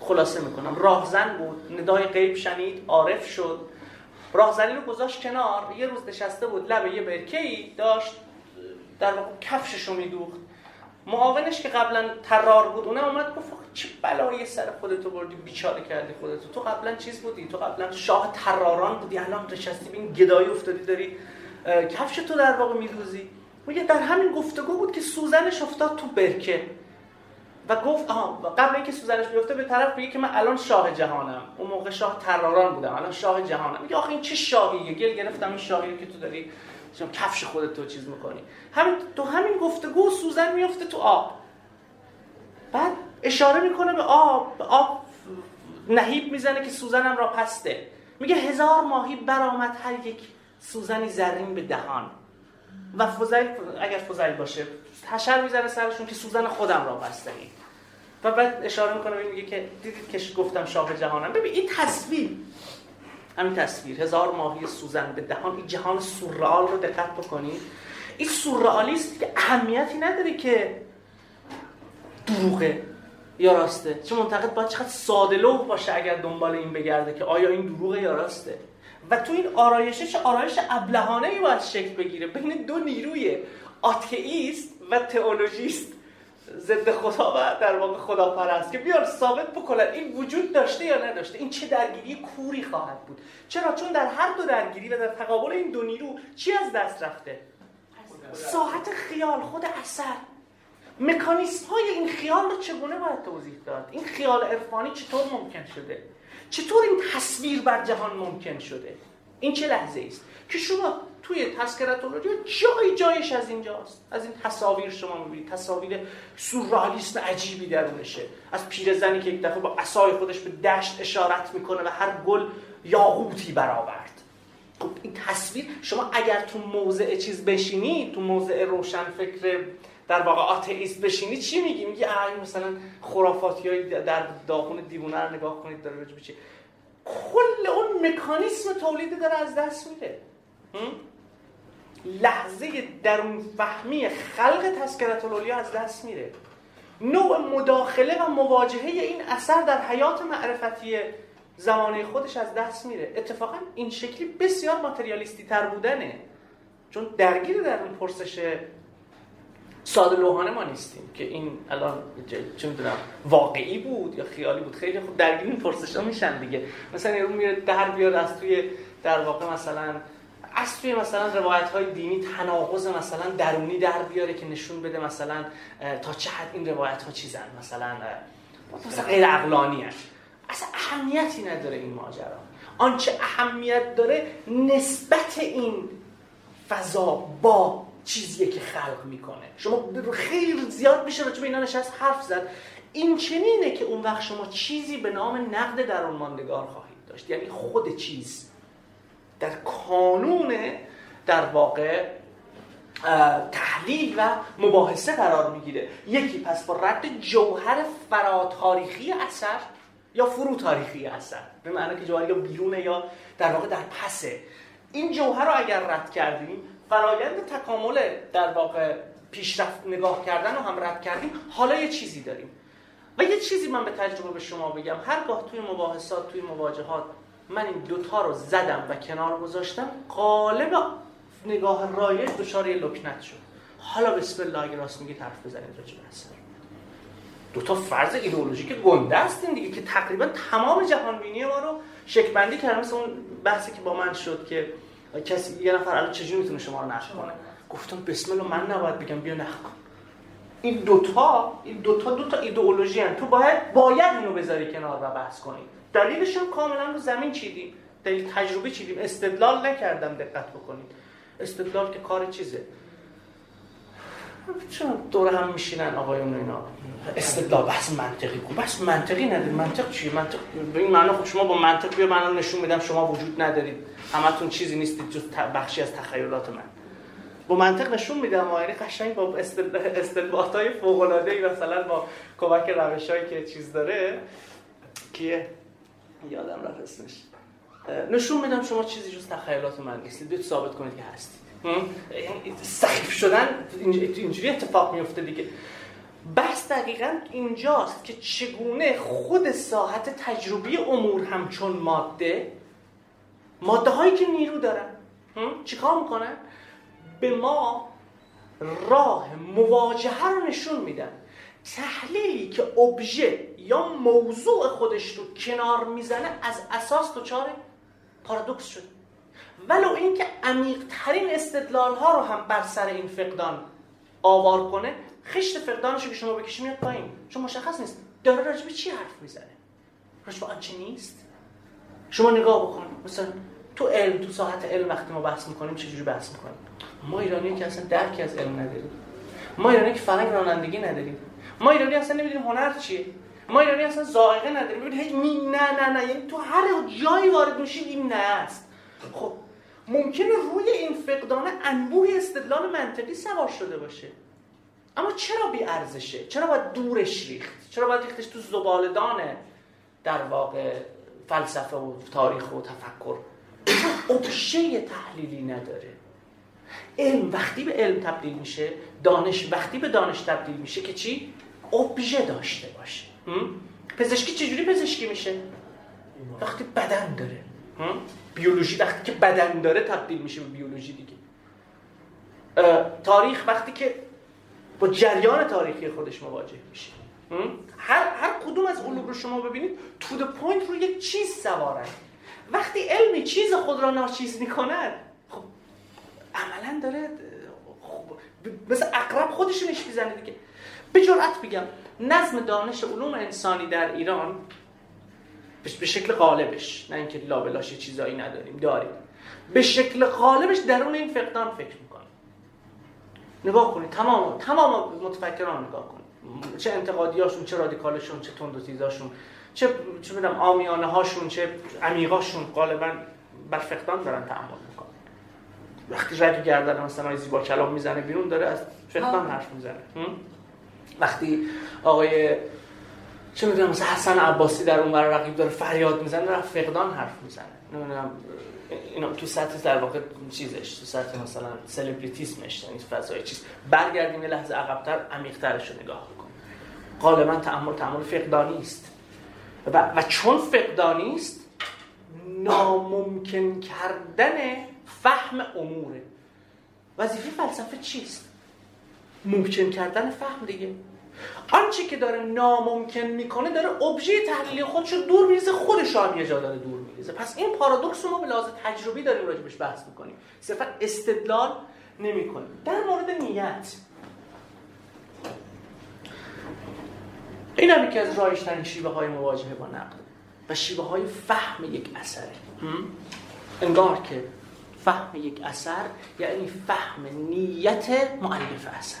خلاصه می‌کنم. راهزن بود ندای غیب شنید عارف شد. راهزنی رو گذاشت کنار یه روز نشسته بود لب یه برکه ای داشت در واقع کفشش رو میدوخت. معاونش که قبلا ترار بود اونه اومد گفت چه بلایی سر خودتو بردی بیچاره کردی خودتو تو قبلا چیز بودی؟ تو قبلا شاه تراران بودی الان نشستی این گدایی افتادی داری کفش تو در واقع میدوزی میگه در همین گفتگو بود که سوزنش افتاد تو برکه. و گفت آها قبل اینکه سوزنش بیفته به طرف بگه که من الان شاه جهانم. اون موقع شاه تراران بودم الان شاه جهانم. میگه آخه این چه شاهیه؟ گل گرفتم این شاهی که تو داری کفش خودت تو چیز می‌کنی. همین تو همین گفتگو سوزن میفته تو آب. بعد اشاره می‌کنه به آب به آب نهیب می‌زنه که سوزنم را پسته. میگه هزار ماهی برآمد هر یک سوزنی زرین به دهان. و فضل اگر فضل باشه تشر می‌زنه سرشون که سوزن خودم را بسته و بعد اشاره می‌کنه میگه که دیدید که گفتم شاه جهانم. ببین این تصویر همین تصویر. هزار ماهی سوزن به دهان. این جهان سورئال رو دقت بکنید این سورئالیست که اهمیتی نداره که دروغه یا راسته. چه منتقد باید چقدر ساده باشه اگر دنبال این بگرده که آیا این دروغه یا راسته. و تو این آرایشه چه آرایش ابلهانه ای باید شکل بگیره. بین دو نیروی آتئیست و تئولوژیست. ضد خدا و در واقع خدا پرست که بیار ثابت بکنن این وجود داشته یا نداشته این چه درگیری کوری خواهد بود؟ چرا؟ چون در هر دو درگیری و در تقابل این دو نیرو چی از دست رفته؟ ساحت خیال خود اثر. مکانیسم های این خیال رو چگونه باید توضیح داد؟ این خیال عرفانی چطور ممکن شده؟ چطور این تصویر بر جهان ممکن شده؟ این چه لحظه است؟ که شما توی تذکرتولوژی جای جایش از اینجاست. از این تصاویر شما می‌بینید. تصاویر سورئالیسم عجیبی درونشه. از پیرزنی که یک دفعه با عصای خودش به دشت اشارت می‌کنه و هر گل یاقوتی برآورد. خب این تصویر شما اگر تو موضع چیز بشینی تو موضع روشن فکر در واقع آتئیست بشینی چی میگی؟ میگی آ مثلا خرافاتی در داخل دیوونه رو نگاه کنید داره کل اون مکانیسم تولید داره از دست میره لحظه درون فهمی خلق تذکرت الاولیا از دست میره. نوع مداخله و مواجهه این اثر در حیات معرفتی زمانه خودش از دست میره. اتفاقا این شکلی بسیار ماتریالیستی تر بودنه. چون درگیر در اون پرسش ساده لوحانه ما نیستیم که این الان چه می‌دونم واقعی بود یا خیالی بود. خیلی خوب درگیر این پرسش ها میشن دیگه. مثلا یه میره در بیاد از توی در واقع مثلا از توی مثلا روایت های دینی تناقض مثلا درونی در بیاره که نشون بده مثلا تا چه حد این روایت ها چیزن مثلا مثلا غیر عقلانی اصلا اهمیتی نداره این ماجرا. آنچه اهمیت داره نسبت این فضا با چیزیه که خلق می‌کنه. شما خیلی زیاد میشه راجع به اینا نشست حرف زد. این چنینه که اون وقت شما چیزی به نام نقد در اون ماندگار خواهید داشت. یعنی خود چیز. در کانون در واقع تحلیل و مباحثه قرار می‌گیره. یکی پس با رد جوهر فراتاریخی اثر یا فرو تاریخی اثر. به معنی که جوهر یا بیرونه یا در واقع در پسه. این جوهر رو اگر رد کردیم فرایند تکامل در واقع پیشرفت نگاه کردن رو هم رد کردیم حالا یه چیزی داریم. و یه چیزی من به تجربه به شما بگم. هرگاه توی مباحثات توی مواجهات من این دوتا رو زدم و کنار گذاشتم قالب نگاه رایج دچار یه لکنت شد. حالا بسم الله اگه راست میگه طرف بزنید راجع به اثر. دو فرض ایدئولوژیک گنده هستین دیگه که تقریبا تمام جهان بینی ما رو شکل بندی کردن. مثل اون بحثی که با من شد که کسی یه نفر الان چجوری می‌تونه شما رو نقد کنه؟ گفتم بسم الله من نباید بگم بیا نقد کن. این دوتا این دوتا دوتا ایدئولوژی هن. تو باید باید اینو بذاری کنار و بحث کنی. دلیلش هم کاملا رو زمین چیدیم. دلیل تجربه چیدیم. استدلال نکردم دقت بکنید استدلال که کار چیزه؟ چون دور هم میشینن آقایون اینا؟ استدلال بحث منطقی کو؟ بحث منطقی نداری منطق چیه؟ منطق به این معنی خب شما با منطق بیا من نشون میدم شما وجود ندارید. همتون چیزی نیستید جز بخشی از تخیلات من. با منطق نشون میدم یعنی قشنگ با استنباط های فوق العاده مثلا با کمک روشایی که چیز داره که یادم رفت اسمش. نشون میدم شما چیزی جز تخیلات من نیستید بیت ثابت کنید که هستید سخیف شدن اینجوری اتفاق میفته دیگه. بحث دقیقا اینجاست که چگونه خود ساحت تجربی امور همچون ماده ماده هایی که نیرو دارن چیکار می‌کنن؟ به ما راه مواجهه رو نشون میدن. تحلیلی که ابژه یا موضوع خودش رو کنار می‌زنه از اساس دچار پارادوکس شده ولو اینکه عمیق ترین استدلال ها رو هم بر سر این فقدان آوار کنه خشت فقدانش که شما بکشی میاد پایین. چون مشخص نیست. داره راجب چی حرف می‌زنه؟ راجب آنچه نیست؟ شما نگاه بکن. مثلا تو علم تو ساحت علم وقتی ما بحث می‌کنیم چجوری بحث می‌کنیم؟ ما ایرانی که اصلا درکی از علم نداریم. ما ایرانی که فرنگ رانندگی نداریم. ما ایرانی اصلا نمی‌دونیم هنر چیه. ما ایرانی اصلا ذائقه نداریم. ببین هی می نه نه نه. یعنی تو هر جایی وارد میشی این نه است. خب ممکنه روی این فقدان انبوه استدلال منطقی سوار شده باشه. اما چرا بی ارزشه؟ چرا باید دورش ریخت؟ چرا باید ریختش تو زبالدان در واقع فلسفه و تاریخ و تفکر؟ ابشه تحلیلی نداره. علم وقتی به علم تبدیل میشه دانش وقتی به دانش تبدیل میشه که چی؟ ابژه داشته باشه. پزشکی چجوری پزشکی میشه؟ وقتی بدن داره. بیولوژی وقتی که بدن داره تبدیل میشه به بیولوژی دیگه. تاریخ وقتی که با جریان تاریخی خودش مواجه میشه. هر, هر کدوم از علوم رو شما ببینید تو پوینت رو یک چیز سوارن. وقتی علمی چیز خود را ناچیز می‌کند خب عملا داره خب مثل اقرب خودش نش می‌زنه دیگه. به جرأت بگم نظم دانش علوم انسانی در ایران به شکل غالبش نه اینکه لابلاش چیزایی نداریم داریم. به شکل غالبش درون این فقدان فکر می‌کنه نگاه کنید تمام تمام متفکران نگاه کنید. چه انتقادیاشون چه رادیکالشون چه تند و تیزاشون چه چه می‌دونم آمیانه هاشون چه عمیقاشون غالبا بر فقدان دارن تعامل می‌کنن. وقتی رگ گردن مثلا زیبا کلام می‌زنه بیرون داره از فقدان حرف می‌زنه. وقتی آقای چه می‌دونم مثلا حسن عباسی در اون رقیب داره فریاد می‌زنه داره فقدان حرف می‌زنه. نمی‌دونم اینا تو سطح در واقع چیزش تو سطح مثلا سلبریتیسمش یعنی فضای چیز. برگردیم یه لحظه عقبتر عمیق‌ترش رو نگاه کنیم غالبا تعامل تعامل فقدانی است. و, و چون فقدانی است ناممکن کردن فهم اموره. وظیفه فلسفه چیست؟ ممکن کردن فهم دیگه. آنچه که داره ناممکن می‌کنه داره ابژه تحلیلی خودش رو دور میریزه خودش هم یه جا داره دور میریزه. پس این پارادوکس رو ما به لحاظ تجربی داریم راجبش بحث می‌کنیم. صرفا استدلال نمی‌کنیم. در مورد نیت. این هم یکی از رایشترین شیوه های مواجهه با نقد و شیوه های فهم یک اثره. انگار که فهم یک اثر یعنی فهم نیت معلف اثر.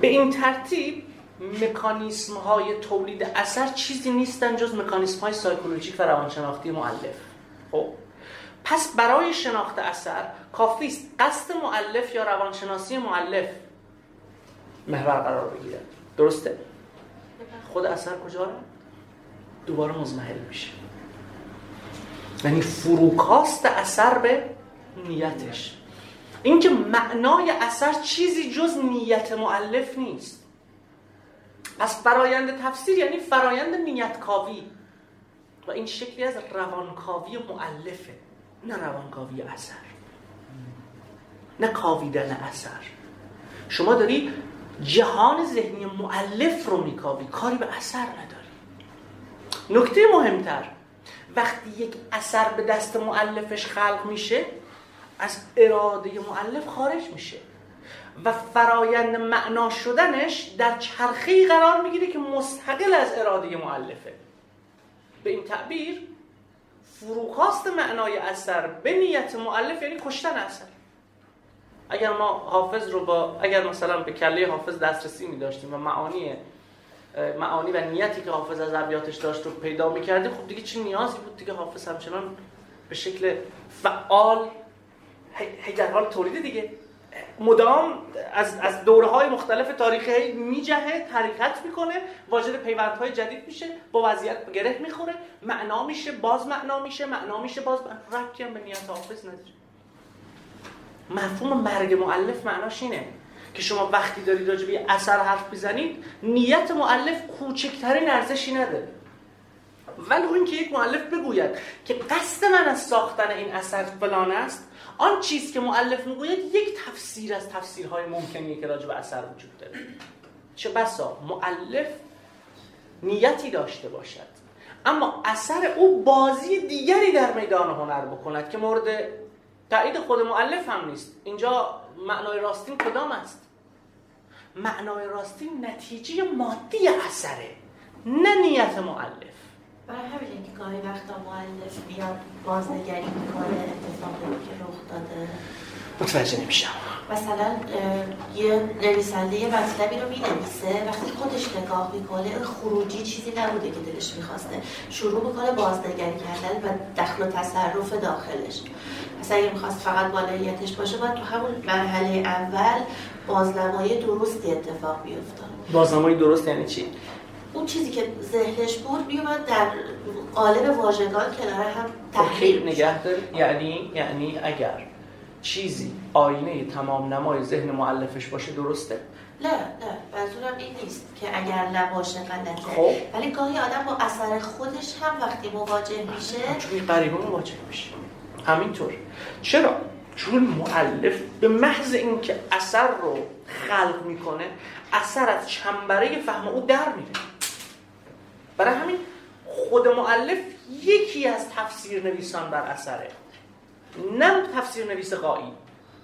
به این ترتیب مکانیسم های تولید اثر چیزی نیستن جز مکانیسم های سایکولوژیک و روانشناختی معلف خب پس برای شناخت اثر کافی است قصد معلف یا روانشناسی معلف محور قرار بگیره درسته؟ خود اثر کجا؟ دوباره مزمحل میشه. یعنی فروکاست اثر به نیتش. اینکه معنای اثر چیزی جز نیت معلف نیست. پس فرایند تفسیر یعنی فرایند نیت کاوی و این شکلی از روانکاوی معلفه نه روانکاوی اثر. نه کاویدن اثر. شما داری جهان ذهنی معلف رو میکاوی کاری به اثر نداری. نکته مهمتر وقتی یک اثر به دست معلفش خلق میشه از اراده معلف خارج میشه و فرایند معنا شدنش در چرخی قرار می‌گیره که مستقل از اراده معلفه به این تعبیر فروخواست معنای اثر به نیت معلف یعنی کشتن اثر. اگر ما حافظ رو با اگر مثلا به کله حافظ دسترسی می داشتیم و معانی معانی و نیتی که حافظ از ابیاتش داشت رو پیدا می کردیم خب دیگه چه نیازی بود دیگه حافظ همچنان به شکل فعال هی در حال تولید دیگه. مدام از, از دوره های مختلف تاریخی میجهه حرکت می‌کنه واجد پیوندهای جدید میشه با وضعیت گره می‌خوره. معنا میشه باز معنا میشه معنا میشه باز ربطی هم به نیت حافظ نداره. مفهوم مرگ معلف معناش اینه. که شما وقتی دارید راجع به اثر حرف بزنید نیت معلف کوچکترین ارزشی نداره. ولی اون که یک معلف بگوید که قصد من از ساختن این اثر فلان است آن چیز که معلف می‌گوید یک تفسیر از تفسیرهای ممکنیه که راجع به اثر وجود داره. چه بسا معلف نیتی داشته باشد. اما اثر او بازی دیگری در میدان هنر بکند که مورد تایید خود معلف هم نیست. اینجا معنای راستین کدام است؟ معنای راستین نتیجه مادی اثره نه نیت معلف برای همین که گاهی وقتا معلف بیاد بازنگری می‌کنه اتفاقی که رخ داده. متوجه نمیشم. مثلا یه نویسنده یه مطلبی رو می‌نویسه وقتی خودش نگاه می‌کنه خروجی چیزی نبوده که دلش می‌خواسته. شروع می‌کنه بازنگری کردن و دخل و تصرف داخلش. مثلا اگه می‌خواست فقط بالاییتش باشه باید تو همون مرحله اول بازنمایی درستی اتفاق بیفتاد. بازنمایی درست یعنی چی؟ اون چیزی که ذهنش بود بیومد در قالب واژگان کنار هم تحلیل نگه یعنی یعنی اگر چیزی آینه تمام نمای ذهن معلفش باشه درسته؟ نه نه منظورم این نیست که اگر نباشه غلطه. خب. ولی گاهی آدم با اثر خودش هم وقتی مواجه میشه چون قریبا مواجه میشه. همینطور. چرا؟ چون معلف به محض اینکه اثر رو خلق می‌کنه اثر از چنبره فهم او در میره. برای همین خود معلف یکی از تفسیر نویسان بر اثره. نه تفسیر نویس قایی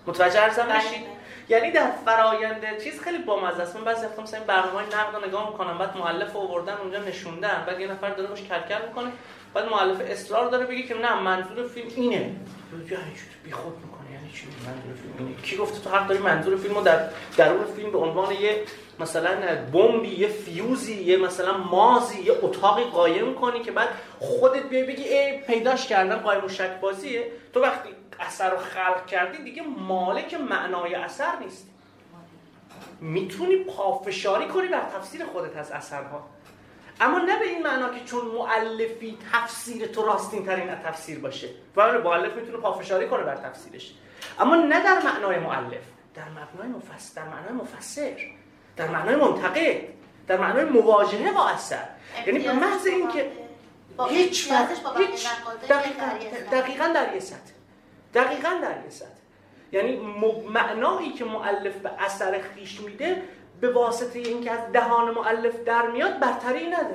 متوجه ارزم بله. بشید یعنی در فرایند چیز خیلی بامزه است. من بعضی وقتا مثلا برنامه نقد نگاه می‌کنم بعد مؤلف آوردن اونجا نشوندن بعد یه نفر داره باش کلکل می‌کنه. بعد مؤلف اصرار داره بگه که نه منظور فیلم اینه. یعنی بی خود می‌کنه. یعنی چی؟ منظور فیلم اینه. کی گفته تو حق داری منظور فیلمو در درون فیلم به عنوان یه مثلا بمبی یه فیوزی یه مثلا مازی یه اتاقی قایم کنی که بعد خودت بیای بگی ای پیداش کردم قایم شک بازیه. تو وقتی اثر رو خلق کردی دیگه مالک معنای اثر نیست می‌تونی پافشاری کنی بر تفسیر خودت از اثرها. اما نه به این معنا که چون معلفی تفسیر تو راستین ترین تفسیر باشه. و معلف می‌تونه پافشاری کنه بر تفسیرش. اما نه در معنای معلف در معنای مفسر در معنای مفسر در معنای منتقد در معنای مواجهه با اثر. یعنی به محض اینکه هیچ هیچ دقیقا در یه سطح. دقیقا در یه سطح. یعنی معنایی که معلف به اثر خیش میده به واسطه اینکه از دهان معلف در میاد برتری نداره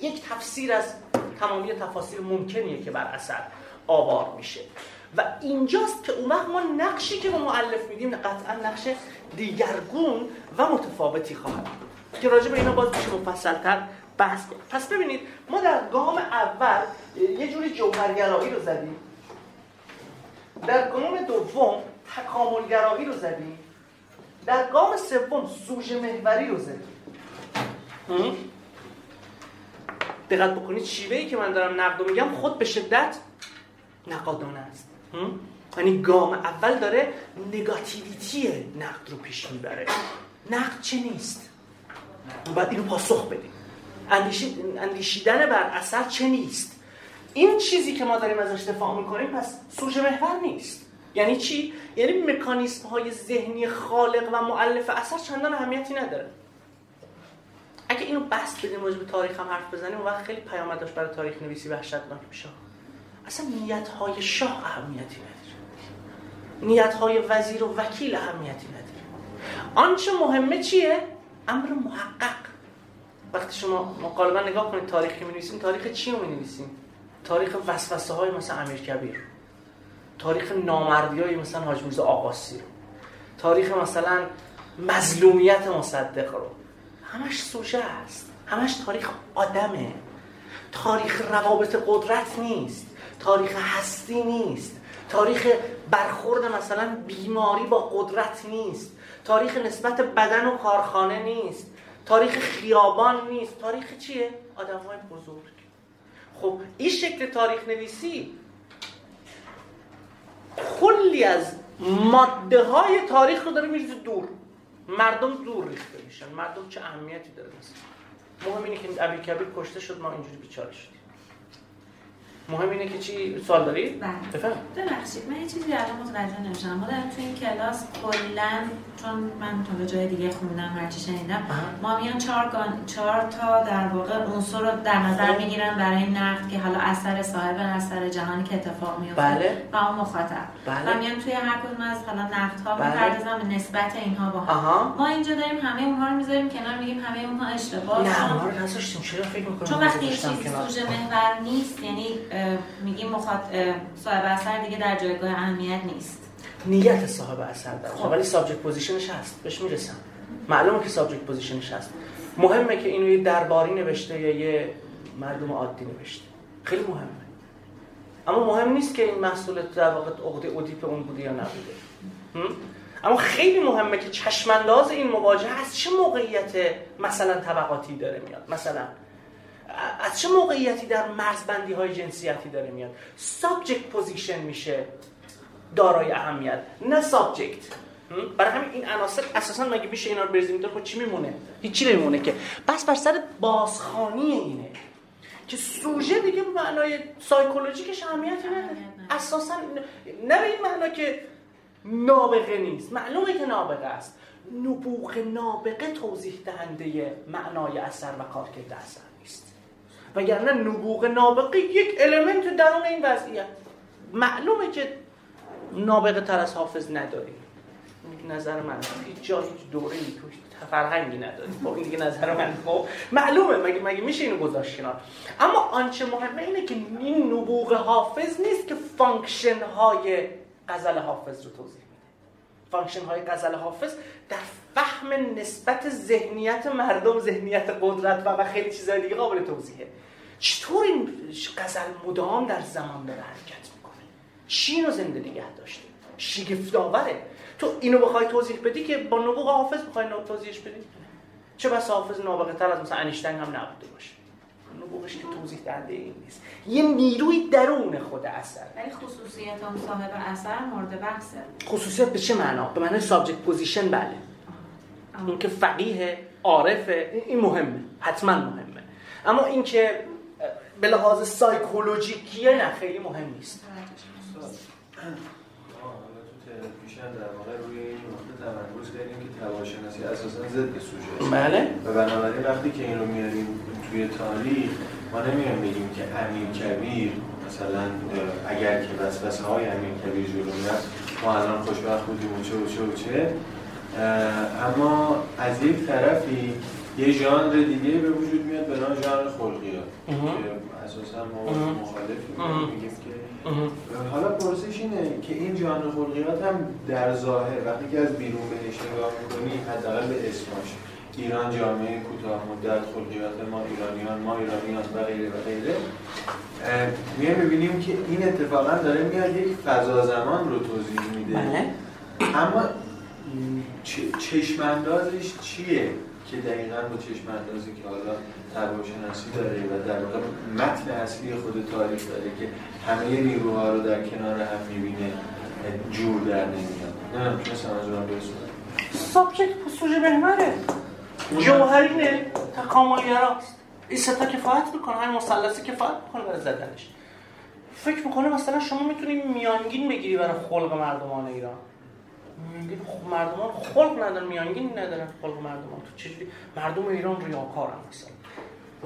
یک تفسیر از تمامی تفاسیر ممکنیه که بر اثر آوار میشه. و اینجاست که اون وقت ما نقشی که به معلف میدیم قطعا نقش دیگرگون و متفاوتی خواهد که راجع به اینا باز میشه مفصلتر بحث کنیم. پس ببینید ما در گام اول یه جوری جوهرگرایی رو زدیم. در گام دوم تکاملگرایی رو زدیم. در گام سوم سوژه محوری رو زدیم. دقت بکنید شیوهی که من دارم نقد میگم خود به شدت نقادانه است. یعنی گام اول داره نگاتیویتی نقد رو پیش می‌بره. نقد چه نیست؟ باید اینو پاسخ بدیم. اندیشیدن بر اثر چه نیست؟ این چیزی که ما داریم ازش دفاع می‌کنیم پس سوژه محور نیست. یعنی چی؟ یعنی مکانیسم های ذهنی خالق و معلف اثر چندان اهمیتی نداره. اگه اینو بس بدیم راجع به تاریخ هم حرف بزنیم اون وقت خیلی پیامدش برای تاریخ نویسی وحشتناک میشه اصلا نیت های شاه اهمیتی نداره. نیت های وزیر و وکیل اهمیتی نداره. آنچه مهمه چیه؟ امر محقق. وقتی شما غالبا نگاه کنید تاریخی می نویسیم تاریخ چی رو می نویسیم تاریخ وسوسه های مثل امیر کبیر تاریخ نامردی های مثل حاج میرزا آقاسی رو. تاریخ مثلا مظلومیت مصدق رو. همش سوژه است. همش تاریخ آدمه. تاریخ روابط قدرت نیست. تاریخ هستی نیست. تاریخ برخورد مثلا بیماری با قدرت نیست. تاریخ نسبت بدن و کارخانه نیست. تاریخ خیابان نیست. تاریخ چیه؟ آدم های بزرگ. خب این شکل تاریخ نویسی کلی از ماده های تاریخ رو داره میریزه دور. مردم دور ریخته میشن. مردم چه اهمیتی داره؟ مثلا مهم اینه که ابی کبیر کشته شد ما اینجوری بیچاره شدیم. مهم اینه که چی سوال دارید؟ بله ببخشید من یه چیزی الان متوجه نمیشم ما داریم توی این کلاس کلا چون من تا به جای دیگه خوندم هرچی شنیدم ما میان چهار, گان... چهار تا در واقع عنصر رو در نظر خب. می‌گیرن برای نقد که حالا اثر صاحب اثر جهانی که اتفاق میفته بله. و اون مخاطب بله. و میان توی هر کدوم از حالا نقدها بله. می‌پردازن به نسبت اینها با هم. ما اینجا داریم همه اونها رو می‌ذاریم کنار میگیم همه اونها اشتباه نه ما رو نذاشتیم چرا فکر می‌کنیم چون وقتی چیزی سوژه محور نیست یعنی میگیم مخاط... صاحب اثر دیگه در جایگاه اهمیت نیست. نیت صاحب اثر داره خب. ولی subject position ش هست. بهش می‌رسم. معلومه که subject position ش هست. مهمه که اینو یه درباری نوشته یا یه مردم عادی نوشته. خیلی مهمه. اما مهم نیست که این محصول در واقع عقده اودیپ اون بوده یا نبوده؟ اما خیلی مهمه که چشمانداز این مواجهه از چه موقعیت مثلا طبقاتی داره میاد. مثلا از چه موقعیتی در مرزبندی های جنسیتی داره میاد؟ subject position میشه دارای اهمیت نه subject برای همین این عناصر اساسا مگه میشه اینا رو بریزیم تو خب چی میمونه؟ هیچی نمیمونه که. بس بر سر بازخوانی اینه که سوژه دیگه به معنای سایکولوژیکش اهمیتی نداره. اساسا نه به این معنا که نابغه نیست. معلومه که نابغه است. نبوغ نابغه توضیح دهنده معنای اثر و کارکرد اثر. وگرنه نبوغ نابغه یک element درون این وضعیت معلومه که نابغه تر از حافظ نداریم این نظر من هیچ جا هیچ دوره توش فرهنگی نداری. خب این دیگه نظر من خب. معلومه مگه مگه میشه اینو گذاشت کنار؟ اما آنچه مهمه اینه که این نبوغ حافظ نیست که function های غزل حافظ رو توضیح میده. function های غزل حافظ در فهم نسبت ذهنیت مردم ذهنیت قدرت و, خیلی چیزهای دیگه قابل توضیحه. چطور این غزل مدام در زمان داره حرکت می‌کنه؟ چی اینو زنده نگه داشته. شگفت‌آوره. تو اینو بخوای توضیح بدی که با نبوغ حافظ بخوای اینو توضیحش بدی؟ چه بس حافظ نابغه تر از مثلا انیشتین هم نبوده باشه. نبوغش که توضیح دهنده این نیست. یه نیروی درون خود اثر. ولی خصوصیت اون صاحب اثر مورد بحثه خصوصیت به چه معنا؟ به معنای subject position بله. این که فقیه عارفه این مهمه. حتما مهمه. اما اینکه به لحاظ سایکولوژیکیه نه خیلی مهم نیست. پیشن در واقع روی این نقطه تمرکز کردیم که تواشناسی اساسا ضد سوژه بله. و بنابراین وقتی که این رو میاریم توی تاریخ ما نمیایم بگیم که امیر کبیر مثلا اگر که وسوسه های امیر کبیر جلو میاد ما الان خوشبخت بودیم و چه و چه و چه. اما از یک طرفی یه ژانر دیگه به وجود میاد به نام ژانر خلقیات که اساسا ما مخالفیم. میگیم که حالا پرسش اینه که این ژانر خلقیات هم در ظاهر وقتی که از بیرون بهش نگاه می‌کنی حداقل به اسمش. ایران جامعه کوتاه مدت خلقیات ما ایرانیان ما ایرانیان و غیره و غیره. میایم می‌بینیم که این اتفاقا داره میاد یک فضا زمان رو توضیح میده. بله. اما چشم اندازش چیه؟ که دقیقا با چشم اندازی که حالا تباشناسی داره و در واقع متن اصلی خود تاریخ داره که همه نیروها رو در کنار هم می‌بینه جور در نمیاد. نه مثلا منظورم برسونه سابجکت سوژه محوره. جوهرینه تکاملگراست این ستا کفایت می‌کنه همین مثلثی کفایت می‌کنه برای زدنش. فکر می‌کنه مثلا شما می‌تونی میانگین بگیری برای خلق مردمان ایران. میانگین خب مردمان خلق ندارن میانگین ندارن خلق مردمان. تو چجوری؟ مردم ایران ریاکارن مثلا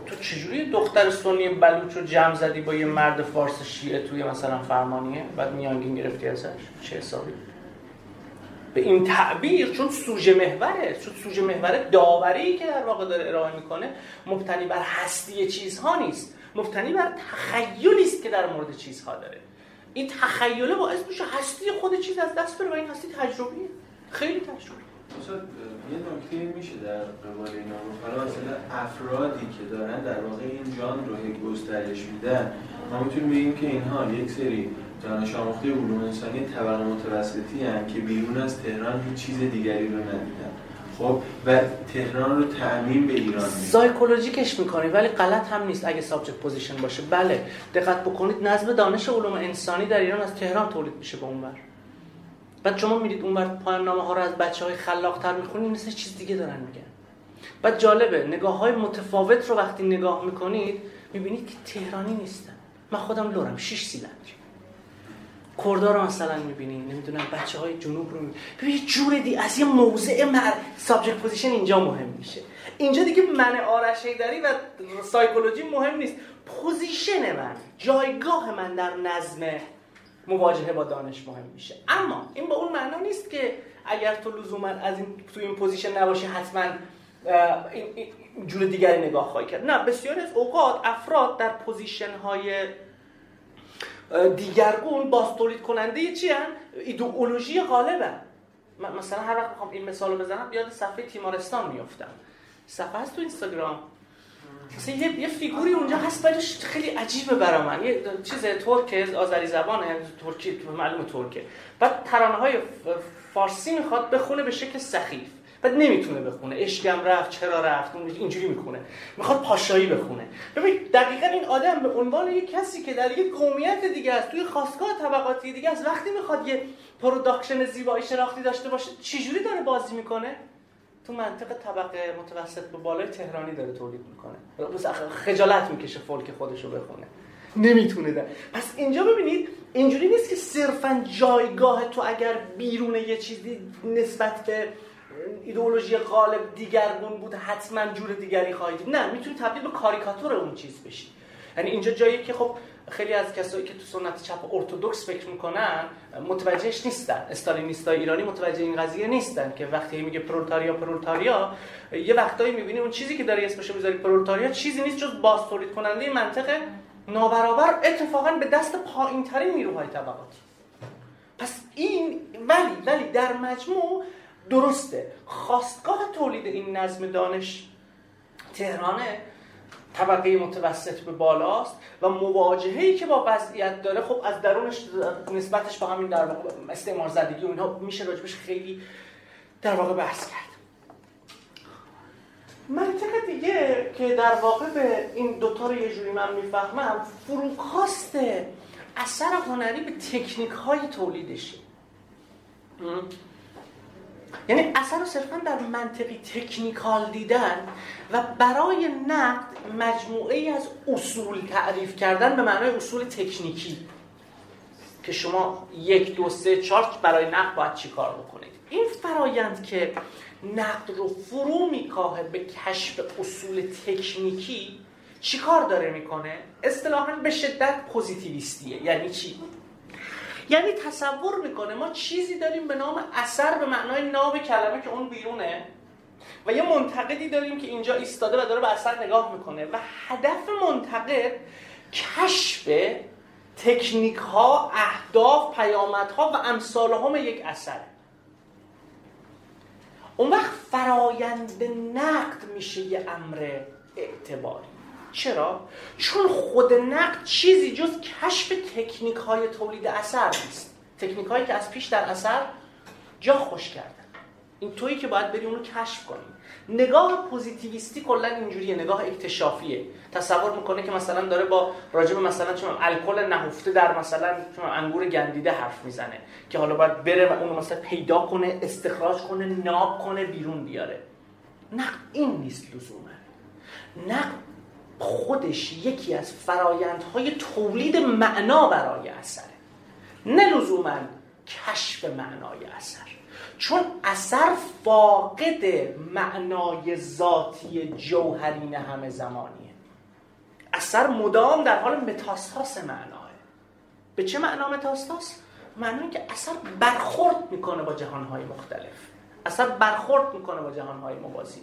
تو چجوری دختر سنی بلوچ رو جمع زدی با یه مرد فارس شیعه توی مثلا فرمانیه؟ بعد میانگین گرفتی ازش؟ چه حسابی؟ به این تعبیر چون سوژه محوره چون سوژه محوره داوری که در واقع داره ارائه می‌کنه مبتنی بر هستی چیزها نیست. مبتنی بر تخیلی است که در مورد چیزها داره. این تخیله باعث میشه هستی خود چیز از دست بره و این هستی تجربیه. خیلی تجربی استاد یه نکته میشه در قبال اینا. حالا مثلا افرادی که دارن در واقع این جان رو گسترش میدن ما می‌تونیم بگیم که اینها یک سری دانش آموخته علوم انسانی طبقه متوسطی هم که بیرون از تهران هیچ چیز دیگری رو ندیدن. خب و تهران رو تعمین به ایران میدن سایکولوژیکش می‌کنی ولی غلط هم نیست اگه سابجکت پوزیشن باشه. بله دقت بکنید نظم دانش علوم انسانی در ایران از تهران تولید میشه به اونور. بعد شما میرید اون پایان نامه ها رو از بچه های خلاق تر می‌خونید مثل چیز دیگه دارن میگن. بعد جالبه نگاه های متفاوت رو وقتی نگاه می‌کنید می‌بینید که تهرانی نیستن. من خودم لورم شیش سیلندری کردار رو مثلا می‌بینید نمی‌دونم بچه های جنوب رو می‌بینید جور دی از یه موضع مر سابجکت پوزیشن اینجا مهم میشه. اینجا دیگه من آرش حیدری و psychology مهم نیست. position من جایگاه من در نظم مواجهه با دانش مهم میشه. اما این با اون معنا نیست که اگر تو لزوما از این تو این position نباشی حتما این جور دیگری نگاه خواهی کرد. نه بسیاری از اوقات افراد در position های دیگرگون باز تولید کننده چی هن؟ ایدئولوژی غالبه. مثلا هر وقت می‌خوام این مثال رو بزنم یاد صفحه تیمارستان میفتم صفحه هست تو اینستاگرام. مثلا یه, یه فیگوری اونجا هست بعدش خیلی عجیبه برا من. یه چیز ترک آذری زبانه ترکی معلوم ترکه. بعد ترانه های فارسی می‌خواد بخونه به شکل سخیف. بعد نمی‌تونه بخونه. اشکم رفت چرا رفت؟ اینجوری می‌خونه. می‌خواد پاشایی بخونه. ببین دقیقا این آدم به عنوان یک کسی که در یک قومیت دیگه است توی خواستگاه طبقاتی دیگه است وقتی می‌خواد یه production زیبایی شناختی داشته باشه چجوری داره بازی می‌کنه؟ تو منطق طبقه متوسط به بالای تهرانی داره تولید می‌کنه. خجالت می‌کشه فولک خودش رو بخونه. نمی‌تونه ده. پس اینجا ببینید اینجوری نیست که صرفا جایگاه تو اگر بیرون یه چیزی نسبت به ایدئولوژی غالب دیگرگون بود حتما جور دیگری خواهید نه می‌تونی تبدیل به کاریکاتور اون چیز بشی. یعنی اینجا جایی که خب خیلی از کسایی که تو سنت چپ ارتودکس فکر می‌کنن متوجهش نیستن. استالینیستای ایرانی متوجه این قضیه نیستن که وقتی میگه پرولتاریا پرولتاریا یه وقتایی می‌بینی اون چیزی که داری اسمشو می‌ذاری پرولتاریا چیزی نیست جز باز تولید کننده منطق نابرابر اتفاقا به دست پایینترین نیروهای طبقاتی. پس این ولی ولی در مجموع درسته. خواستگاه تولید این نظم دانش تهرانه طبقه متوسط به بالاست و مواجهه‌ای که با وضعیت داره خب از درونش نسبتش با همین در واقع استعمار زدگی و اینها میشه راجبش خیلی در واقع بحث کرد. منطق دیگه که در واقع به این دوتا رو یه جوری من می‌فهمم فروکاست اثر هنری به تکنیک های تولیدشه. یعنی اثر رو صرفا در منطقی تکنیکال دیدن و برای نقد مجموعه ای از اصول تعریف کردن به معنای اصول تکنیکی که شما یک دو سه چهار برای نقد باید چی کار بکنید این فرایند که نقد رو فرو میکاهه به کشف اصول تکنیکی چی کار داره می‌کنه؟ اصطلاحا به شدت پوزیتیویستیه یعنی چی؟ یعنی تصور می‌کنه ما چیزی داریم به نام اثر به معنای ناب کلمه که اون بیرونه و یه منتقدی داریم که اینجا ایستاده و داره به اثر نگاه می‌کنه و هدف منتقد کشف تکنیک ها، اهداف، پیامدها و امثال هم یک اثر اون وقت فرایند نقد میشه یه امر اعتباری. چرا؟ چون خود نقد چیزی جز کشف تکنیک های تولید اثر نیست. تکنیک هایی که از پیش در اثر جا خوش کردن. این تویی که باید بری اونو کشف کنی نگاه پوزیتیویستی کلا اینجوریه نگاه اکتشافیه. تصور می‌کنه که مثلا داره با راجب مثلا چون الکل نهفته در مثلا چون انگور گندیده حرف می‌زنه. که حالا باید بره و اونو مثلا پیدا کنه استخراج کنه ناب کنه بیرون بیاره. نه این نیست لزوما. نقد خودش یکی از فرایندهای تولید معنا برای اثره. نه لزوما کشف معنای اثر. چون اثر فاقد معنای ذاتی جوهرین همه زمانیه. اثر مدام در حال متاستاس معناه. به چه معنا متاستاس؟ معنایی که اثر برخورد می‌کنه با جهانهای مختلف. اثر برخورد می‌کنه با جهانهای موازی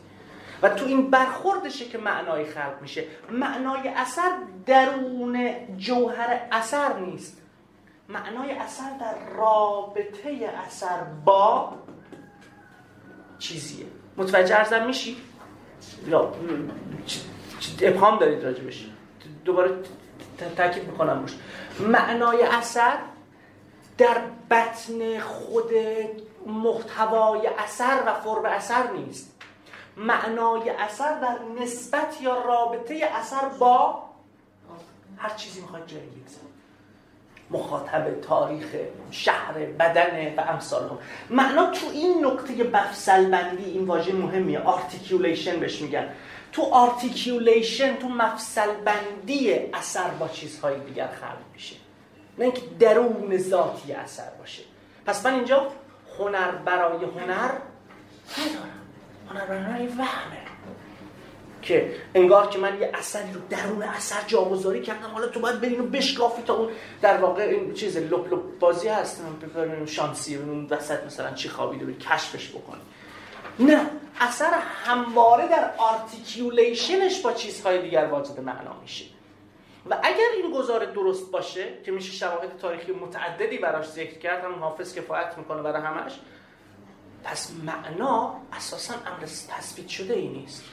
و تو این برخوردشه که معنای خلق میشه. معنای اثر درون جوهر اثر نیست. معنای اثر در رابطه اثر با چیزیه. متوجه ارزم میشی؟ یا ابهام دارید راجبش. دوباره تاکید می‌کنم روش. معنای اثر در بطن خود محتوای اثر و فرم اثر نیست. معنای اثر در نسبت یا رابطه اثر با هر چیزی می‌خواد جایی بگذارید مخاطب تاریخ شهر بدن و امثالهم. معنا تو این نقطه مفصل بندی این واژه مهمیه. articulation بهش میگن. تو articulation تو مفصل بندی اثر با چیزهای دیگر خلق میشه. نه اینکه درون ذاتی اثر باشه. پس من اینجا هنر برای هنر ندارم. هنر برای هنر وهمه. که انگار که من یه اثری رو درون اثر جاگذاری کردم. حالا تو باید بری اینو بشکافی تا اون در واقع این چیز لپ لپ بازی هست. بری شانسی اون وسط مثلا چی خوابیده بری کشفش بکنی نه اثر همواره در articulation ش با چیزهای دیگر واجد معنا میشه. و اگر این گزاره درست باشه که میشه شواهد تاریخی متعددی براش ذکر کرد هم حافظ کفایت می‌کنه برای همش پس معنا اساسا امر تثبیت شده ای نیست.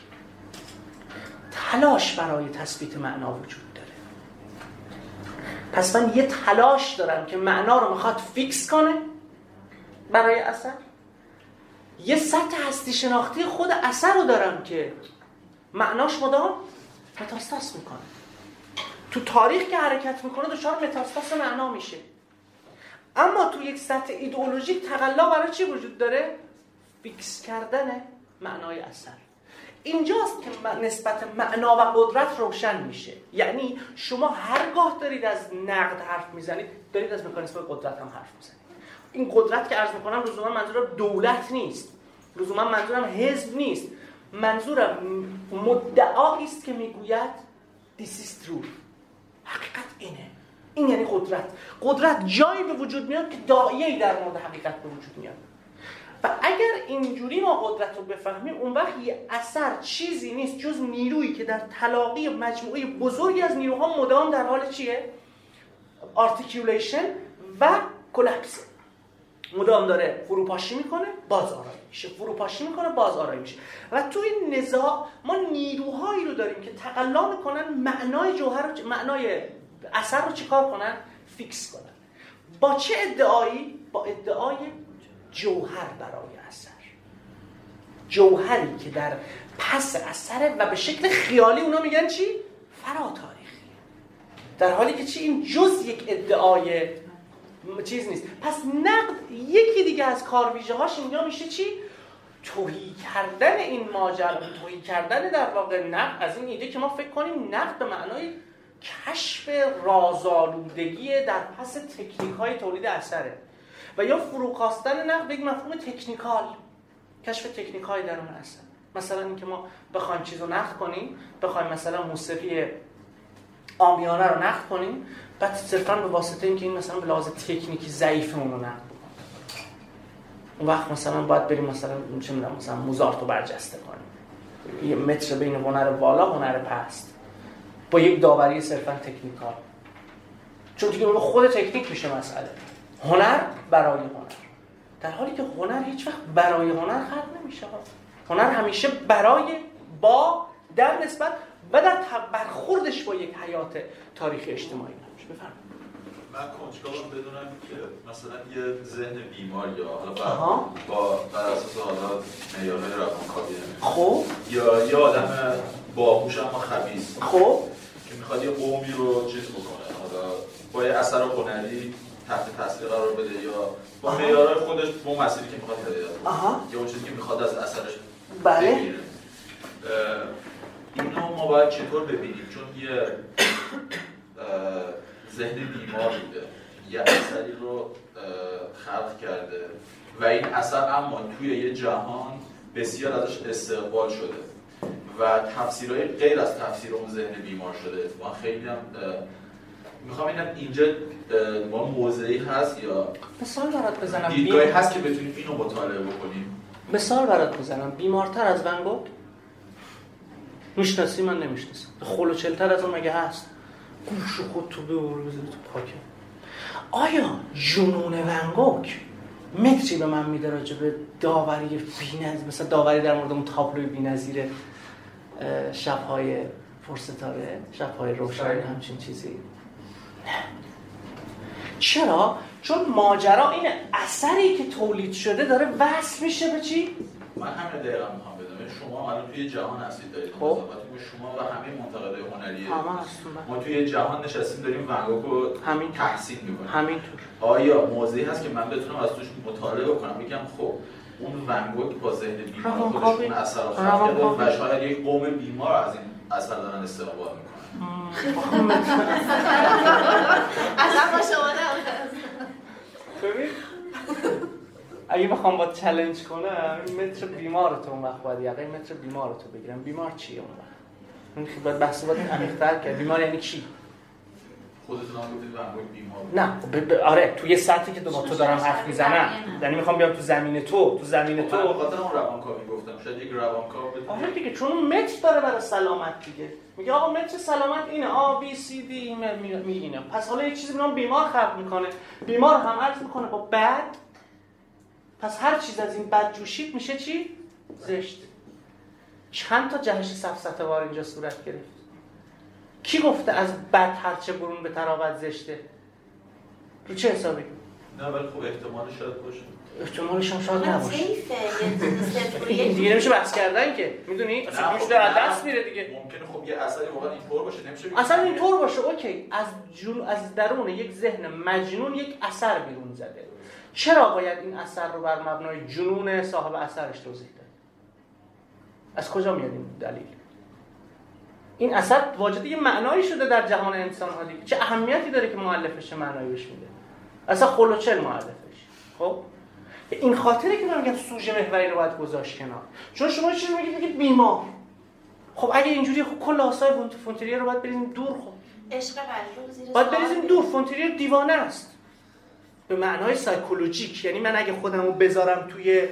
تلاش برای تثبیت معنا وجود داره. پس من یه تلاش دارم که معنا رو می‌خواد fix کنه برای اثر. یه سطح هستی شناختی خود اثر رو دارم که معناش مدام متاستاس می‌کنه. تو تاریخ که حرکت می‌کنه دچار متاستاس معنا میشه. اما تو یک سطح ایدئولوژیک تقلا برای چی وجود داره؟ فیکس کردن معنای اثر. اینجاست که نسبت معنا و قدرت روشن میشه. یعنی شما هرگاه دارید از نقد حرف می‌زنید دارید از مکانیسم قدرت هم حرف می‌زنید. این قدرت که عرض می‌کنم لزوما منظورم دولت نیست. لزوما منظورم حزب نیست. منظورم مدعایی است که می‌گوید this is true. حقیقت اینه. این یعنی قدرت. قدرت جایی به وجود میاد که دایه‌ای در مورد حقیقت به وجود میاد. و اگر اینجوری ما قدرت رو بفهمیم اون وقت یه اثر چیزی نیست جز نیرویی که در تلاقی مجموعه بزرگی از نیروها مدام در حال چیه؟ articulation و collapse مدام داره فروپاشی می‌کنه باز آرایی میشه. فروپاشی می‌کنه باز آرایی میشه. و تو این نزاع ما نیروهایی رو داریم که تقلا می‌کنن معنای جوهر معنای اثر رو چیکار کنن؟ fix کنن. با چه ادعایی؟ با ادعای جوهر برای اثر. جوهری که در پس اثره و به شکل خیالی اونا میگن چی؟ فرا تاریخی در حالی که چی؟ این جز یک ادعای چیز نیست. پس نقد یکی دیگه از کارویژه هاش اینجا میشه چی؟ توهی کردن این ماجرا توهی کردن در واقع نقد. از این ایده که ما فکر کنیم نقد به معنای کشف رازآلودگی در پس تکنیک های تولید اثره. و یا فروکاستن نقد به یک مفهوم تکنیکال کشف تکنیک های درون اثر مثلا اینکه ما بخوایم چیز رو نقد کنیم بخوایم مثلا موسیقی آمیانه رو نقد کنیم بعد صرفا به واسطه اینکه این مثلا به لحاظ تکنیکی ضعیف اون رو نقد اون وقت مثلا باید بریم مثلا چه می‌دونم مثلا موزارت رو برجسته کنیم. یه متر بین هنر بالا هنر پست. با یک داوری صرفا تکنیکال. چون دیگه خود تکنیک میشه مسئله. هنر برای هنر. در حالی که هنر هیچ وقت برای هنر خلق نمیشه. هنر همیشه برای با در نسبت و در برخوردش با یک حیات تاریخی اجتماعی نمیشه. بفرمایید. من کنجکاوم بدونم که مثلا یه ذهن بیمار یا حالا با بر اساس حالا معیارهای روانکاوی خب. یا یه آدم باهوش اما خبیث. خب. که می‌خواد یه قومی رو چیز بکنه. حالا با یه اثر هنری تحت تاثیر قرار بده یا با معیارهای خودش با مسیری که می‌خواد هدایت یا اون چیزی که می‌خواد از اثرش بله. بگیره. اینو ما باید چطور ببینیم؟ چون یه ذهن بیمار بوده. یه اثری رو خلق کرده. و این اثر اما توی یه جهان بسیار ازش استقبال شده. و تفسیرهای غیر از تفسیر اون ذهن بیمار شده. ما خیلی هم می‌خوام اینم اینجا ما موضعی هست یا مثال برات بزنم. دیدگاهی هست که بتونیم اینو مطالعه بکنیم؟ مثال برات بزنم. بیمارتر از ونگوک می‌شناسی؟ من نمی‌شناسم. خلوچلتر از اون مگه هست؟ گوش خود تو به تو پاکه آیا جنون ونگوک متری به من میده راجع به داوری بی‌نظیر مثلا داوری در مورد اون تابلوی بی‌نظیر شب‌های پرستاره شب‌های روشن همچین چیزی؟ نه چرا؟ چون ماجرا این اثری که تولید شده داره وصل میشه به چی؟ من همین دقیقا می‌خوام بدم. شما الان توی جهان هستید دارید خب. شما و همه منتقدای هنری همه ما توی جهان نشستیم داریم ونگوک رو همین تحسین می‌کنیم. همینطور. آیا موضعی هست که من بتونم از توش مطالعه کنم بگم خب اون ونگوک با ذهن بیمار خودش اون اثر و شاید یک قوم بیمار از این اثر دارن استقبال می‌کنن. اصلا شما ببین. اگه بخوام با چلنج کنم این متر بیمار تو اون وقت باید یقه متر بیمار تو بگیرم. بیمار چیه اون وقت؟ این باید بحث باید عمیق‌تر کرد. بیمار یعنی چی؟ خودتون هم گفتید بیمار نه ب... ب... آره توی سطحی که تو تو دارم حرف می‌زنم یعنی می‌خوام بیام تو زمین تو تو زمین تو. بخاطر اون روانکاوی گفتم. شاید یک روانکاو آره دیگه چون اون متر داره برای سلامت دیگه. میگه آقا متر سلامت اینه. آ بی سی دی می اینه پس حالا یه چیزی به بیمار خلق می‌کنه. بیمار هم عرض می‌کنه با بد. پس هر چیز از این بد جوشید میشه چی؟ زشت. چند تا جهش سفسطه وار اینجا صورت گرفت؟ کی گفته از بد هرچه برون به تراوت زشته؟ رو چه حسابی؟ نه ولی خب احتمال شاید باشه. احتمالش هم شاید نباشه. این دیگه نمیشه بحث کردن که. می‌دونی؟ اصلا میشه در دست میره دیگه. ممکنه خب یه اثری واقعا اینطور باشه نمیشه اصلا اینطور باشه اوکی. از جون از درون یک ذهن مجنون یک اثر بیرون زده. چرا باید این اثر رو بر مبنای جنون صاحب اثرش توضیح ده؟ از کجا میاد این دلیل؟ این اثر واجد یه معنایی شده در جهان انسان ها دیگه. چه اهمیتی داره که مؤلفش معنایی بهش میده؟ اصلا خلوچل مؤلفش. خب؟ این خاطره که من میگم سوژه محوری رو باید گذاشت کنار. چون شما چی میگید میگید بیمار. خب اگه اینجوری خب کل آسای فونتریه رو باید بریزیم دور خب. عشق باید بریزیم دور. فونتریه دیوانه است. به معنای سایکولوژیک. یعنی من اگه خودم رو بذارم توی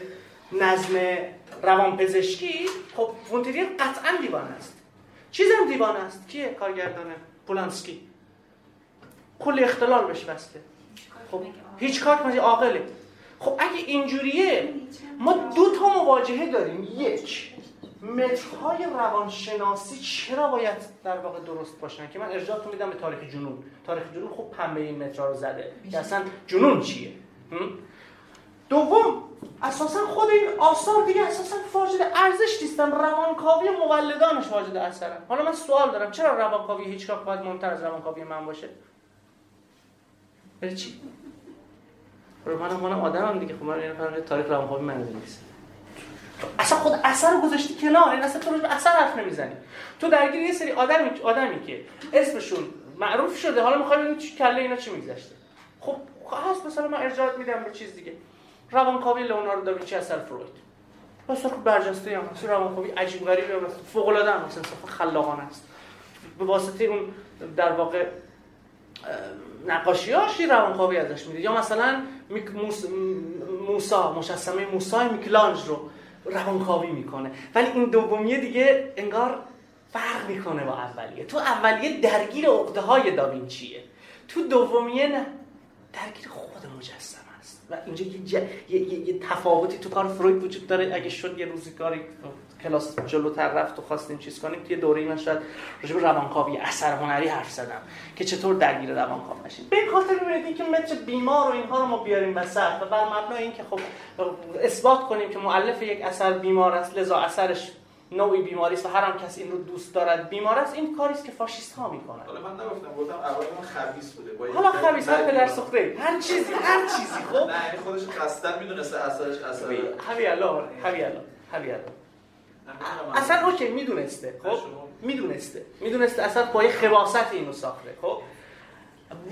نظم روانپزشکی خب فونتریه قطعا دیوانه است. چیزم دیوانه است. کیه کارگردانه پولانسکی؟ کل اختلال بشه بسته. خب هیچ کار کنی عاقله. خب اگه اینجوریه ما دو تا مواجهه داریم. یک مترهای روانشناسی چرا باید در واقع درست باشن؟ که من ارجاعتون میدم به تاریخ جنون. تاریخ جنون خب پنبه این مترها رو زده. که اصلا جنون چیه؟ دوم اساسا خود این آثار دیگه اساسا واجد ارزش نیستن. روانکاوی مولدانش واجد اثرن حالا من سوال دارم چرا روانکاوی هیچگاه باید مهمتر از روانکاوی من باشه؟ برای چی؟ رو منم منم آدمم دیگه. خب من این تاریخ روانکاوی من نیست اصلا خود اثر گذاشتی کنار این اصلا تو رو اثر حرف نمی‌زنی. تو درگیر یه سری آدمی آدمی که اسمشون معروف شده حالا می‌خوای ببین کله اینا چی میگذشته. خب هست مثلا من ارجاعات میدم به چیز دیگه. روانکاوی لئوناردو داوینچی اثر فروید. مثلا خب برجسته هم هست روانکاوی عجیب غریبی هم هست فوق العاده هم هست خلاقانه است. به واسطه اون در واقع نقاشیاش روانکاوی ازش میده. یا مثلا موسا مجسمه موسی میکلانج رو روانکاوی می‌کنه. ولی این دومیه دیگه انگار فرق می‌کنه با اولیه. تو اولیه درگیر عقده های داوینچیه. تو دومیه نه درگیر خود مجسم است و اینجا یه, یه،, یه،, تفاوتی تو کار فروید وجود داره. اگه شد یه روزی کاری کلاس جلوتر رفت و خواستیم چیز کنیم توی دوره من شاید راجع روانکاوی اثر هنری حرف زدم که چطور درگیر روانکاو نشیم. به خاطر ببینید که متر بیمار و اینها رو ما بیاریم وسط و بر مبنای اینکه خب اثبات کنیم که مؤلف یک اثر بیمار است لذا اثرش نوعی بیماری است و هر کسی این رو دوست دارد بیمار است این کاری است که فاشیست ها می‌کنن حالا من نگفتم گفتم اول ما خبیث بوده. حالا خبیث هر پدر سوخته هر چیزی هر چیزی خب؟ نه یعنی خودش قصدن می‌دونسته اثرش اثر. حبی الله حبی الله حبی الله. اصلا اوکی می‌دونسته خب؟ می‌دونسته. می‌دونسته اصلا با یه خباست اینو ساخته خب؟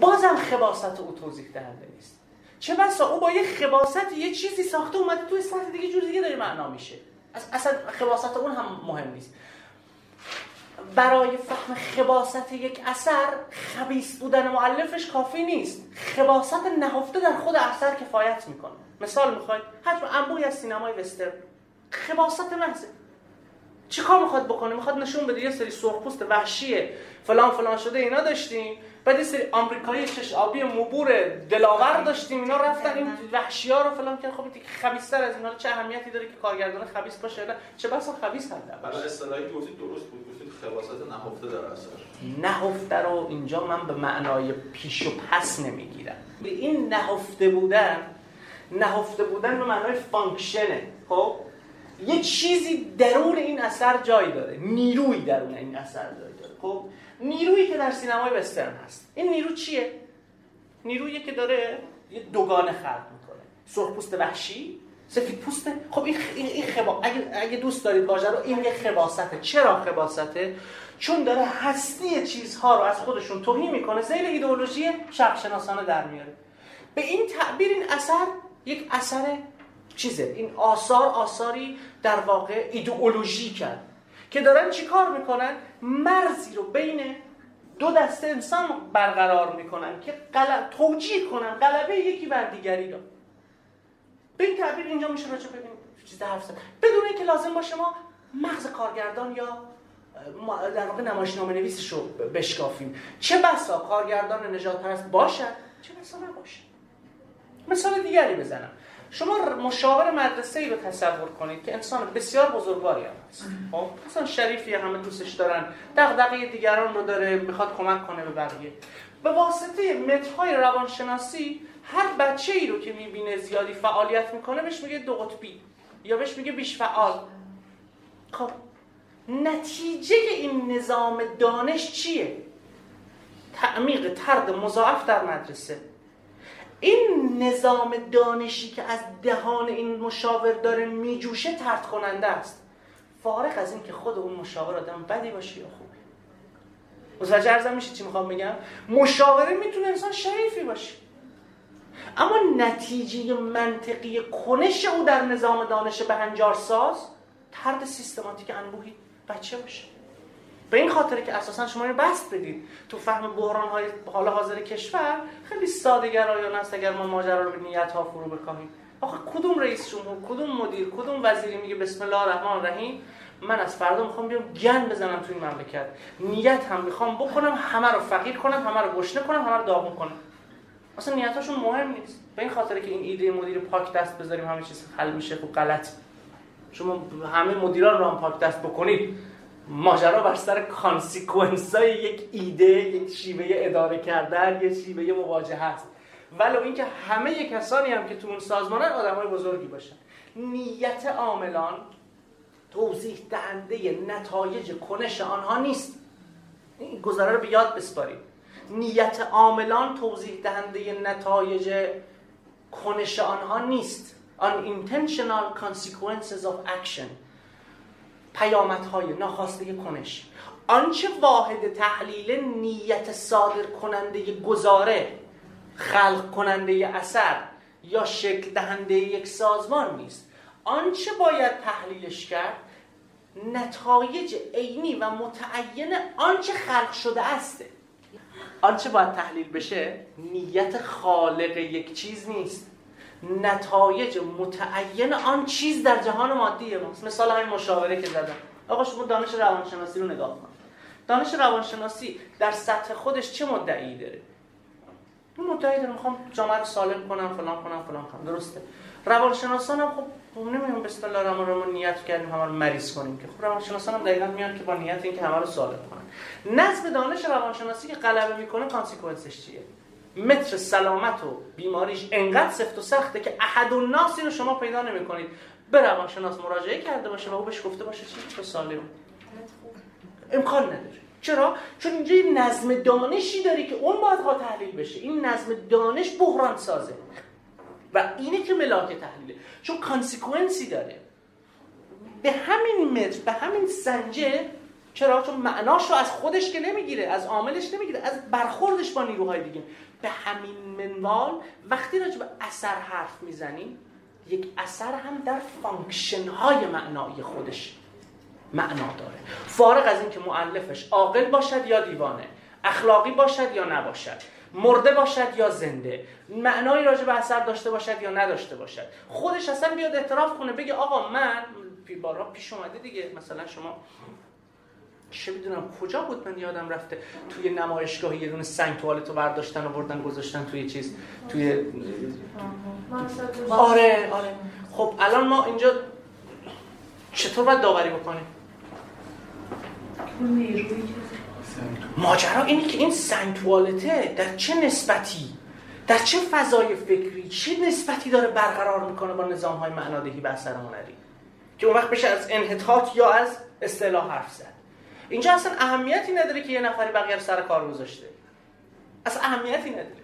بازم خباست او توضیح دهنده نیست. چه بسا او با یه خباست یه چیزی ساخته اومده توی سطح دیگه جور دیگه داره معنا میشه. اصلا خباست اون هم مهم نیست. برای فهم خباست یک اثر خبیس بودن معلفش کافی نیست. خباست نهفته در خود اثر کفایت می‌کنه. مثال می‌خواید حجم انبوهی از سینمای وستر خباست محضه چی کار می‌خواد بکنه؟ می‌خواد نشون بده یه سری سرخپوست وحشیه فلان فلان شده اینا داشتیم. بعد یه سری آمریکایی چش آبی مبور دلاور داشتیم اینا رفتن این وحشی ها رو فلان کرد خب دیگه خبیث‌تر از اینا. چه اهمیتی داره که کارگردان خبیث باشه؟ نه چه بسا خبیث هم برای اصطلاحی گفتید درست بود گفتید خباست نهفته در اثر. نهفته رو اینجا من به معنای پیش و پس نمی‌گیرم. به این نهفته بودن نهفته بودن به معنای فانکشنه. خب؟ یه چیزی درون این اثر جای داره. نیروی درون این اثر جای داره. خب نیرویی که در سینمای وسترن هست. این نیرو چیه؟ نیرویی که داره یه دوگانه خلق می‌کنه. سرخپوست وحشی سفید پوسته خب این این خبا... اگه, اگه دوست دارید واژه رو این یه خباسته چرا خباسته چون داره هستی چیزها رو از خودشون توهی می‌کنه زیر ایدئولوژی شرق شناسانه در میاره. به این تعبیر این اثر یک اثر چیزه این آثار آثاری در واقع ایدئولوژیکن که دارن چیکار می‌کنن؟ مرزی رو بین دو دسته انسان برقرار می‌کنن که غلط توجیه کنن غلبه یکی بر دیگری رو. به این تعبیر اینجا میشه راجع ببین چیز حرف زد. بدون اینکه لازم باشه ما مغز کارگردان یا در واقع نمایشنامه نویسش رو بشکافیم. چه بسا کارگردان نجات پرست باشد؟ چه بسا نباشه؟ مثال دیگری بزنم. شما مشاور مدرسه ای رو تصور کنید که انسان بسیار بزرگواری هم هست. خب؟ مثلا شریفی همه دوستش دارن دغدغه دیگران رو داره می‌خواد کمک کنه به بقیه. به واسطه مترهای روانشناسی هر بچه ای رو که می‌بینه زیادی فعالیت می‌کنه بهش میگه دو قطبی. یا بهش میگه بیش فعال. خب نتیجه این نظام دانش چیه؟ تعمیق ترد مضاعف در مدرسه. این نظام دانشی که از دهان این مشاور داره میجوشه ترد کننده است. فارغ از این که خود اون مشاور آدم بدی باشه یا خوبی. متوجه ارزم میشه چی می‌خوام بگم؟ مشاوره می‌تونه انسان شریفی باشه. اما نتیجه منطقی کنش او در نظام دانش به هنجار ساز ترد سیستماتیک انبوهی بچه باشه. به این خاطر که اساسا شما رو بست بدید تو فهم بحران های حال حاضر کشور خیلی ساده گرایانه است اگر ما ماجرا رو به نیت ها فرو بکاهیم آخه کدوم رئیس جمهور کدوم مدیر کدوم وزیری میگه بسم الله الرحمن الرحیم؟ من از فردا می‌خوام بیام گن بزنم تو این مملکت. نیت هم می‌خوام بکنم همه رو فقیر کنم همه رو گشنه کنم همه رو داغون کنم. اصلا نیتاشون مهم نیست. به این خاطر که این ایده مدیر پاک دست بذاریم همه چیز حل میشه خب غلط. شما همه مدیران رو هم پاک دست بکنید. ماجرا بر سر consequence های یک ایده یک شیوه اداره کردن یک شیوه مواجهه است. ولو اینکه همه کسانی هم که تو اون سازمانن آدم های بزرگی باشن. نیت عاملان توضیح دهنده نتایج کنش آنها نیست. این گذاره رو به یاد بسپارید. نیت عاملان توضیح دهنده نتایج کنش آنها نیست. Unintentional consequences of action. پیامدهای ناخواسته کنش. آنچه واحد تحلیل نیت صادر کننده گزاره خلق کننده اثر یا شکل دهنده یک سازمان نیست. آنچه باید تحلیلش کرد نتایج عینی و متعین آنچه خلق شده است. آنچه باید تحلیل بشه نیت خالق یک چیز نیست. نتایج متعین آن چیز در جهان مادی ماست. مثال همین مشاوره که زدم. آقا شما دانش روانشناسی رو نگاه کن. دانش روانشناسی در سطح خودش چه مدعی داره؟ اون مدعی داره می‌خوام جامعه رو سالم کنم فلان کنم فلان کنم. درسته. روانشناسان هم خب نمیان بسم الله الرحمن الرحیم نیت کردیم همه رو مریض کنیم که. خب روانشناسان هم دقیقاً میان که با نیت اینکه همه رو سالم کنن. نظم دانش روانشناسی که غلبه می‌کنه consequence ش چیه؟ متر سلامت و بیماریش انقدر سفت و سخته که احدالناسی رو شما پیدا نمی‌کنید. به روانشناس مراجعه کرده باشه و او بهش گفته باشه چی تو سالم امکان نداره. چرا؟ چون اینجا یه نظم دانشی داری که اون باید ها تحلیل بشه. این نظم دانش بحران سازه. و اینه که ملاک تحلیله. چون consequence ی داره. به همین متر به همین سنجه چرا؟ چون معناش رو از خودش که نمی‌گیره از عاملش نمی‌گیره از برخوردش با نیروهای دیگه. به همین منوال وقتی راجع به اثر حرف می‌زنیم یک اثر هم در function های معنایی خودش معنا داره. فارغ از اینکه مؤلفش عاقل باشد یا دیوانه اخلاقی باشد یا نباشد مرده باشد یا زنده معنایی راجع به اثر داشته باشد یا نداشته باشد. خودش اصلا بیاد اعتراف کنه بگه آقا من بارا پیش اومده دیگه مثلا شما چه می‌دونم کجا بود من یادم رفته. توی نمایشگاهی یه دونه سنگ توالت رو برداشتن و بردن گذاشتن توی چیز توی آره آره. خب الان ما اینجا چطور باید داوری بکنیم؟ ماجرا اینه که این سنگ توالته در چه نسبتی؟ در چه فضای فکری؟ چه نسبتی داره برقرار می‌کنه با نظام های معنادهی به اثر هنری که اون وقت بشه از انحطاط یا از اصطلاح حرف زد. اینجا اصلا اهمیتی نداره که یه نفری بقیه رو سر کار گذاشته. اصلا اهمیتی نداره.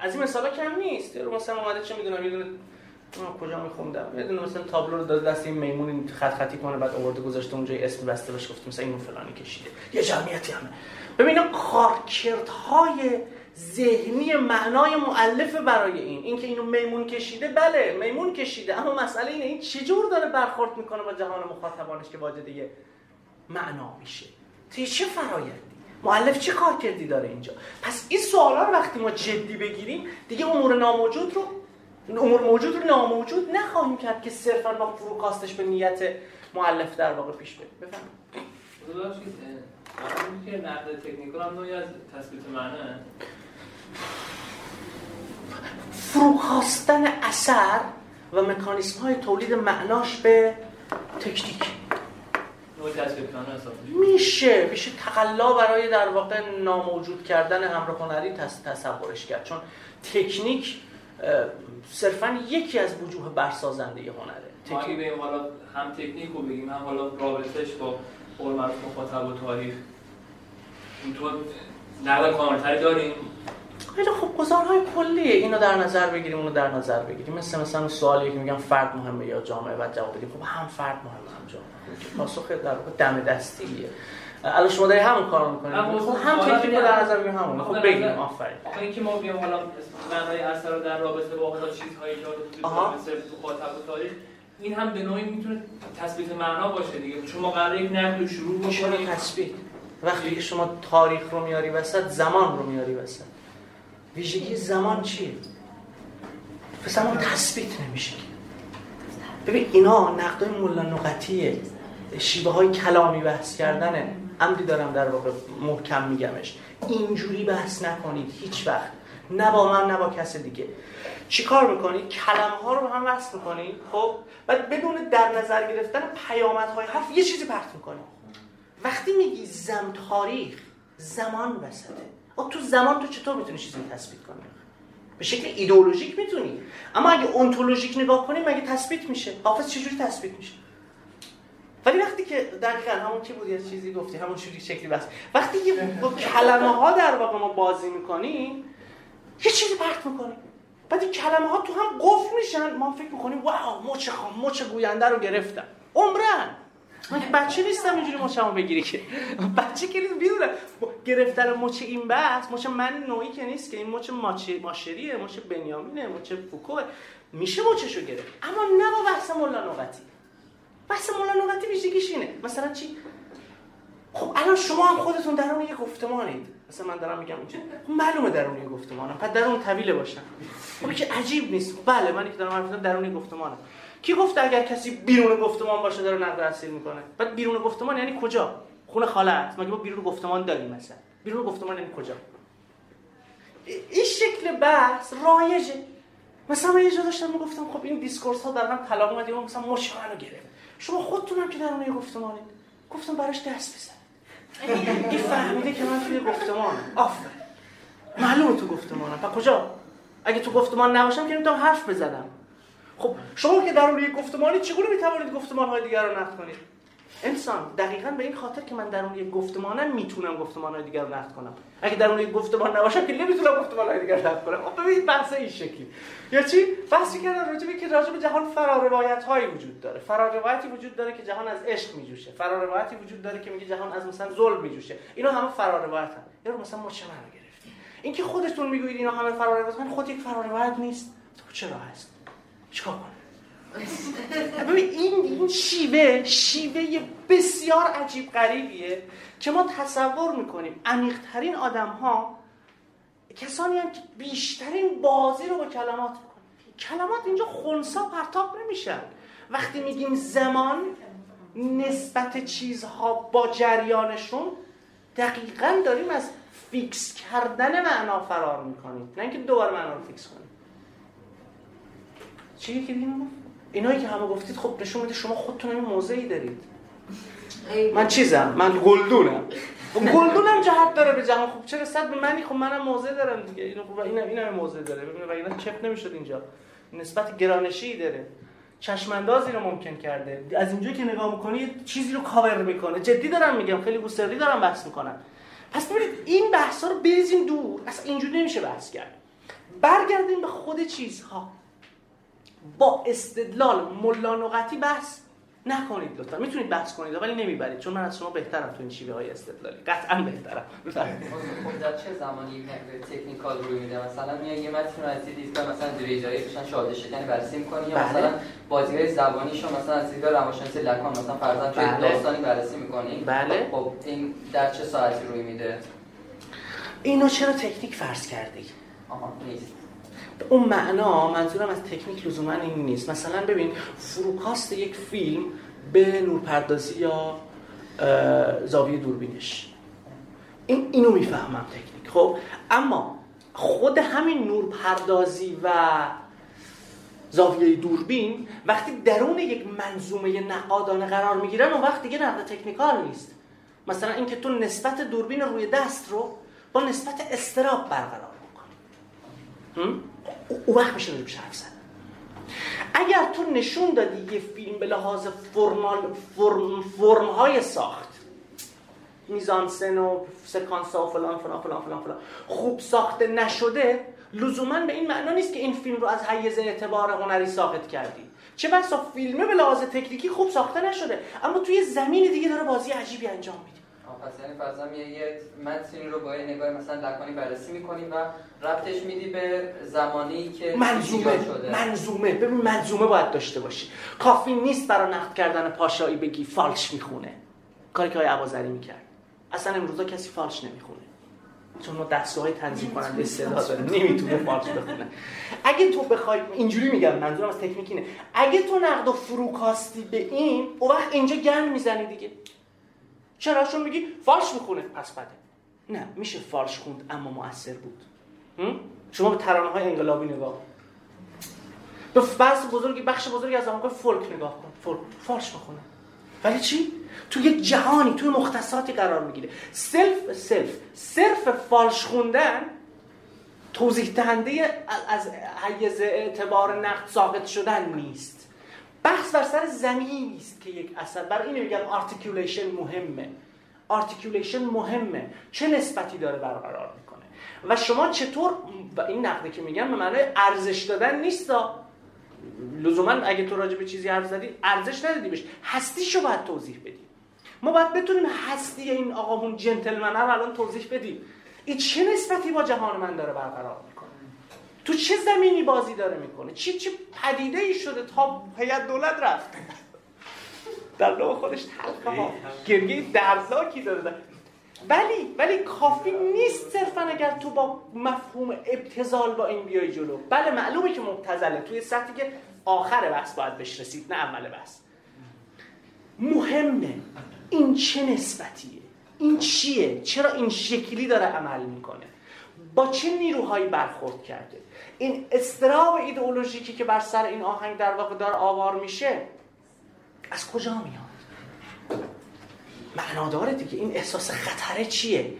از این مثالا کم نیست. رو مثلا اومده چه می‌دونم می‌دونه کجا میخوندم. یه مثلا تابلو رو داده دست این میمون خط خطی کنه بعد آورده گذاشته اونجا اسم بسته بهش گفت مثلا اینو فلانی کشیده. یه جمعیتی همه. ببینید کارکردهای ذهنی معنای مؤلف برای این. اینکه اینو میمون کشیده بله میمون کشیده. اما مسئله اینه این چجور داره برخورد می‌کنه با جهان مخاطبانش که واجده معنا میشه. توی چه فرایندی؟ مؤلف چه کار کردی داره اینجا؟ پس این سوالا رو وقتی ما جدی بگیریم دیگه امور ناموجود رو امور موجود رو ناموجود نخواهیم کرد که صرفا با فروکاستش به نیت مؤلف در واقع پیش بریم. بفرمایید. که نقد تکنیکال هم نوعی از تثبیت معنی فروکاستن اثر و مکانیسم های تولید معناش به تکنیک. میشه میشه تقلا برای در واقع ناموجود کردن امر هنری تصورش کرد. چون تکنیک صرفا یکی از وجوه برسازنده هنره. تکنیک بگیم حالا هم تکنیک رو بگیم هم حالا رابطش با قول معروف مخاطب و تاریخ. اینطور نقل کاملتری داریم. خیلی خب گزارهای کلیه اینو در نظر بگیریم اونو در نظر بگیریم. مثل مثلا سوالی که میگم فرد مهمه یا جامعه بعد جواب بدیم. خب هم فرد مهمه. جامعه پاسخ در واقع دم دستیه. الان شما داری همون کارو می‌کنید خب هم تکنیک رو در نظر بگیریم همون. خب بگیم آفرین. آخه اینکه ما بیام حالا معنای اثر رو در رابطه با حالا چیزهایی که مثل مخاطب و تاریخ این هم به نوعی می‌تونه تثبیت معنا باشه دیگه. چون ما قراره یک نقد شروع بکنیم تثبیت. وقتی که شما تاریخ رو میاری وسط زمان رو میاری وسط. ویژگی زمان چیه؟ زمان تثبیت نمیشه. ببین اینا نقدای ملا نقطیه شیوه های کلامی بحث کردنه امری دارم در واقع محکم میگمش. اینجوری بحث نکنید هیچ وقت. نه با من نه با کس دیگه. چی کار می‌کنید؟ کلمه ها رو هم وصل می‌کنید خب؟ بعد بدون در نظر گرفتن پیامدهای حرف یه چیزی پرت می‌کنید وقتی میگی زم تاریخ زمان وسطه. تو زمان تو چطور می‌تونی چیزی تثبیت کنی؟ به شکل ایدئولوژیک می‌تونی. اما اگه اونتولوژیک نگاه کنیم مگه تثبیت میشه؟ حافظ چجوری تثبیت میشه؟ ولی وقتی که دقیقا همون چی بود یه چیزی گفتی همون شوری شکلی بس. وقتی که با کلمه ها در واقع ما بازی می‌کنیم یه چیزی پرت می‌کنیم بعد کلمه ها تو هم قفل میشن. ما فکر می‌کنیم واو مچ خام مچ گوینده رو گرفتم. عمرن. من بچه نیستم اینجوری مچمو بگیری که. بچه که نیست بیدونه گرفتن مچ این بحث مچ من نوعی که نیست که این مچ ماشریه مچ بنیامینه مچ فوکوه. میشه مچشو گرفت. اما نه با بحث مولا نقطی بحث مولا نقطی ویژگیش اینه. مثلا چی؟ خب الان شما هم خودتون درون یه گفتمانید. مثلا من دارم میگم اینجا خب معلومه درون یه گفتمانم. پس درون طویله باشم. خب که عجیب نیست. بله من که دارم حرف درون یه گفتمانم. کی گفته اگر کسی بیرون گفتمان باشه داره نقد اصیل می‌کنه؟ بعد بیرون گفتمان یعنی کجا؟ خونه خالت. مگه ما بیرون گفتمان داریم مثلا؟ بیرون گفتمان یعنی کجا؟ این شکل بحث رایجه. مثلا من یه جا داشتم می‌گفتم خب این discourse ها در هم طلاق اومد مثلا مشاور گرفت. شما خودتون هم که در اون گفتمانید. گفتم براش دست بزن این فهمیده که من توی گفتمان. آره معلومه تو گفتمانم. پس کجا؟ اگه تو گفتمان نباشم که نمی‌تونم حرف بزنم. خب شما که در اون گفتمانی چگونه می‌توانید گفتمان های دیگر رو نقد کنید؟ انسان دقیقا به این خاطر که من در اون یک گفتمانم می‌تونم گفتمان های دیگر رو نقد کنم. اگه در اون یک گفتمان نباشم که نمی‌تونم گفتمان های دیگر رو نقد کنم. خب ببینید بحث این شکلی. یا چی؟ بحثی کردن راجع به که راجع به جهان فراروایت هایی وجود داره. فراروایتی وجود داره که جهان از عشق میجوشه. فراروایتی وجود داره که میگه جهان از مثلا ظلم میجوشه. اینا همه فراروایت هم یا مثلا مچ من گرفتیم اینکه خودتون می‌گویید اینا همه فراروایت خود یک فراروایت نیست. تو چرا هست چیکار کنه ببین این این شیوه شیوه بسیار عجیب غریبیه که ما تصور می‌کنیم عمیقترین آدم ها کسانی هم که بیشترین بازی رو با کلمات می‌کنن. کلمات اینجا خونسا پرتاب نمیشن. وقتی میگیم زمان نسبت چیزها با جریانشون دقیقا داریم از fix کردن معنا فرار می‌کنیم. نه اینکه دوباره معنا رو fix کنیم. چی که اینایی که همه گفتید خب نشون میده شما خودتون این موضعی دارید. من چیزم؟ من گلدونم. گلدونم جهت داره به جهان. خب چرا صد به منی؟ خب منم موضع دارم دیگه. اینو خب اینم اینم موضع داره. ببینید و اینا چپ نمی‌شد اینجا. نسبت گرانشی داره. چشماندازی رو ممکن کرده. از اینجا که نگاه می‌کنی چیزی رو کاور می‌کنه. جدی دارم میگم. خیلی گوسری دارم بحث می‌کنم. پس ببینید این بحث ها رو بریزیم دور. اصلا اینجوری نمیشه بحث کرد. برگردیم به خود چیزها. با استدلال ملانقتی بحث نکنید لطفا. می‌تونید بحث کنید ولی نمی‌برید چون من از شما بهترم تو این شیوه های استدلالی. قطعا بهترم. خب در چه زمانی تکنیکال روی میده؟ مثلا میای یه متن رو از دیدگاه مثلا دریجایی بشن شاهد شکنی بررسی می‌کنی؟ یا مثلا بله. بازی های زبانیشو مثلا از دیدگاه روانشناسی لکان مثلا فرضاً چه بله. داستانی بررسی می‌کنی؟ بله. خب این در چه ساعتی روی میده؟ اینو چرا تکنیک فرض کردی؟ آها نیست. اون معنا منظورم از تکنیک لزوما این نیست. مثلا ببین فروکاست یک فیلم به نورپردازی یا زاویه دوربینش. این اینو می‌فهمم تکنیک. خب اما خود همین نورپردازی و زاویه دوربین وقتی درون یک منظومه نقادانه قرار می‌گیرن اون وقت دیگه نقد تکنیکال نیست. مثلا اینکه تو نسبت دوربین روی دست رو با نسبت استراب برقرار می‌کنی او وقت میشه روی حرف زد. اگر تو نشون دادی یه فیلم به لحاظ فرمال فرم, فرم های ساخت میزانسن و سکانس و فلان فلان فلان فلان فلان خوب ساخته نشده لزوما به این معنا نیست که این فیلم رو از حیز اعتبار هنری ساخت کردی. چه بسا فیلمه به لحاظ تکنیکی خوب ساخته نشده اما توی زمین دیگه داره بازی عجیبی انجام میده. پس یعنی فرضاً یه متنی رو با یه نگاه مثلا لکانی بررسی می‌کنیم و ربطش میدی به زمانی که منظومه شده. منظومه. ببین منظومه باید داشته باشی. کافی نیست برای نقد کردن پاشایی بگی فالش می‌خونه. کاری که های عوازری می‌کرد. اصلا امروزا کسی فالش نمی‌خونه. چون ما دستگاه تنظیم کننده صدا داره نمی‌تونه فالش بخونه. اگه تو بخوای اینجوری میگم منظورم از تکنیک اینه. اگه تو نقد و فروکاستی به این او وقت اینجا گند می‌زنی دیگه. چرا؟ چون میگی فالش می‌خونه. پس بده. نه میشه فالش خوند اما مؤثر بود. شما به ترانه های انقلابی نگاه به بحث بزرگی بخش بزرگی از American folk نگاه کن. فولک فالش می‌خونه. ولی چی؟ تو یک جهانی توی مختصاتی قرار می‌گیره. صرف صرف صرف فالش خوندن توضیح دهنده از حیز اعتبار نقد ساقط شدن نیست. بحث بر سر زمینی است که یک اثر. برای اینو میگم articulation مهمه. articulation مهمه. چه نسبتی داره برقرار می‌کنه؟ و شما چطور و این نقده که میگم به معنای ارزش دادن نیست لزوما اگه تو راجع به چیزی حرف زدی ارزش ندادی بهش. هستیشو باید توضیح بدی ما باید بتونیم هستی این آقامون جنتلمنه رو الان توضیح بدیم. این چه نسبتی با جهان من داره برقرار تو چه زمینی بازی داره می‌کنه؟ چی چه پدیده ای شده تا هیئت دولت رفت؟ در نوع خودش تلخه ها. گرگه درزاکی داره. ولی ولی کافی نیست صرفا اگر تو با مفهوم ابتزال با این بیای جلو. بله معلومه که مبتزله توی سطحی که آخر بحث باید بهش رسید نه اول بحث. مهمه. این چه نسبتیه؟ این چیه؟ چرا این شکلی داره عمل می‌کنه؟ با چه نیروهایی برخورد کرده؟ این استراب ایدئولوژیکی که بر سر این آهنگ در واقع دار آوار میشه از کجا میاد؟ معناداره دیگه. این احساس خطره چیه؟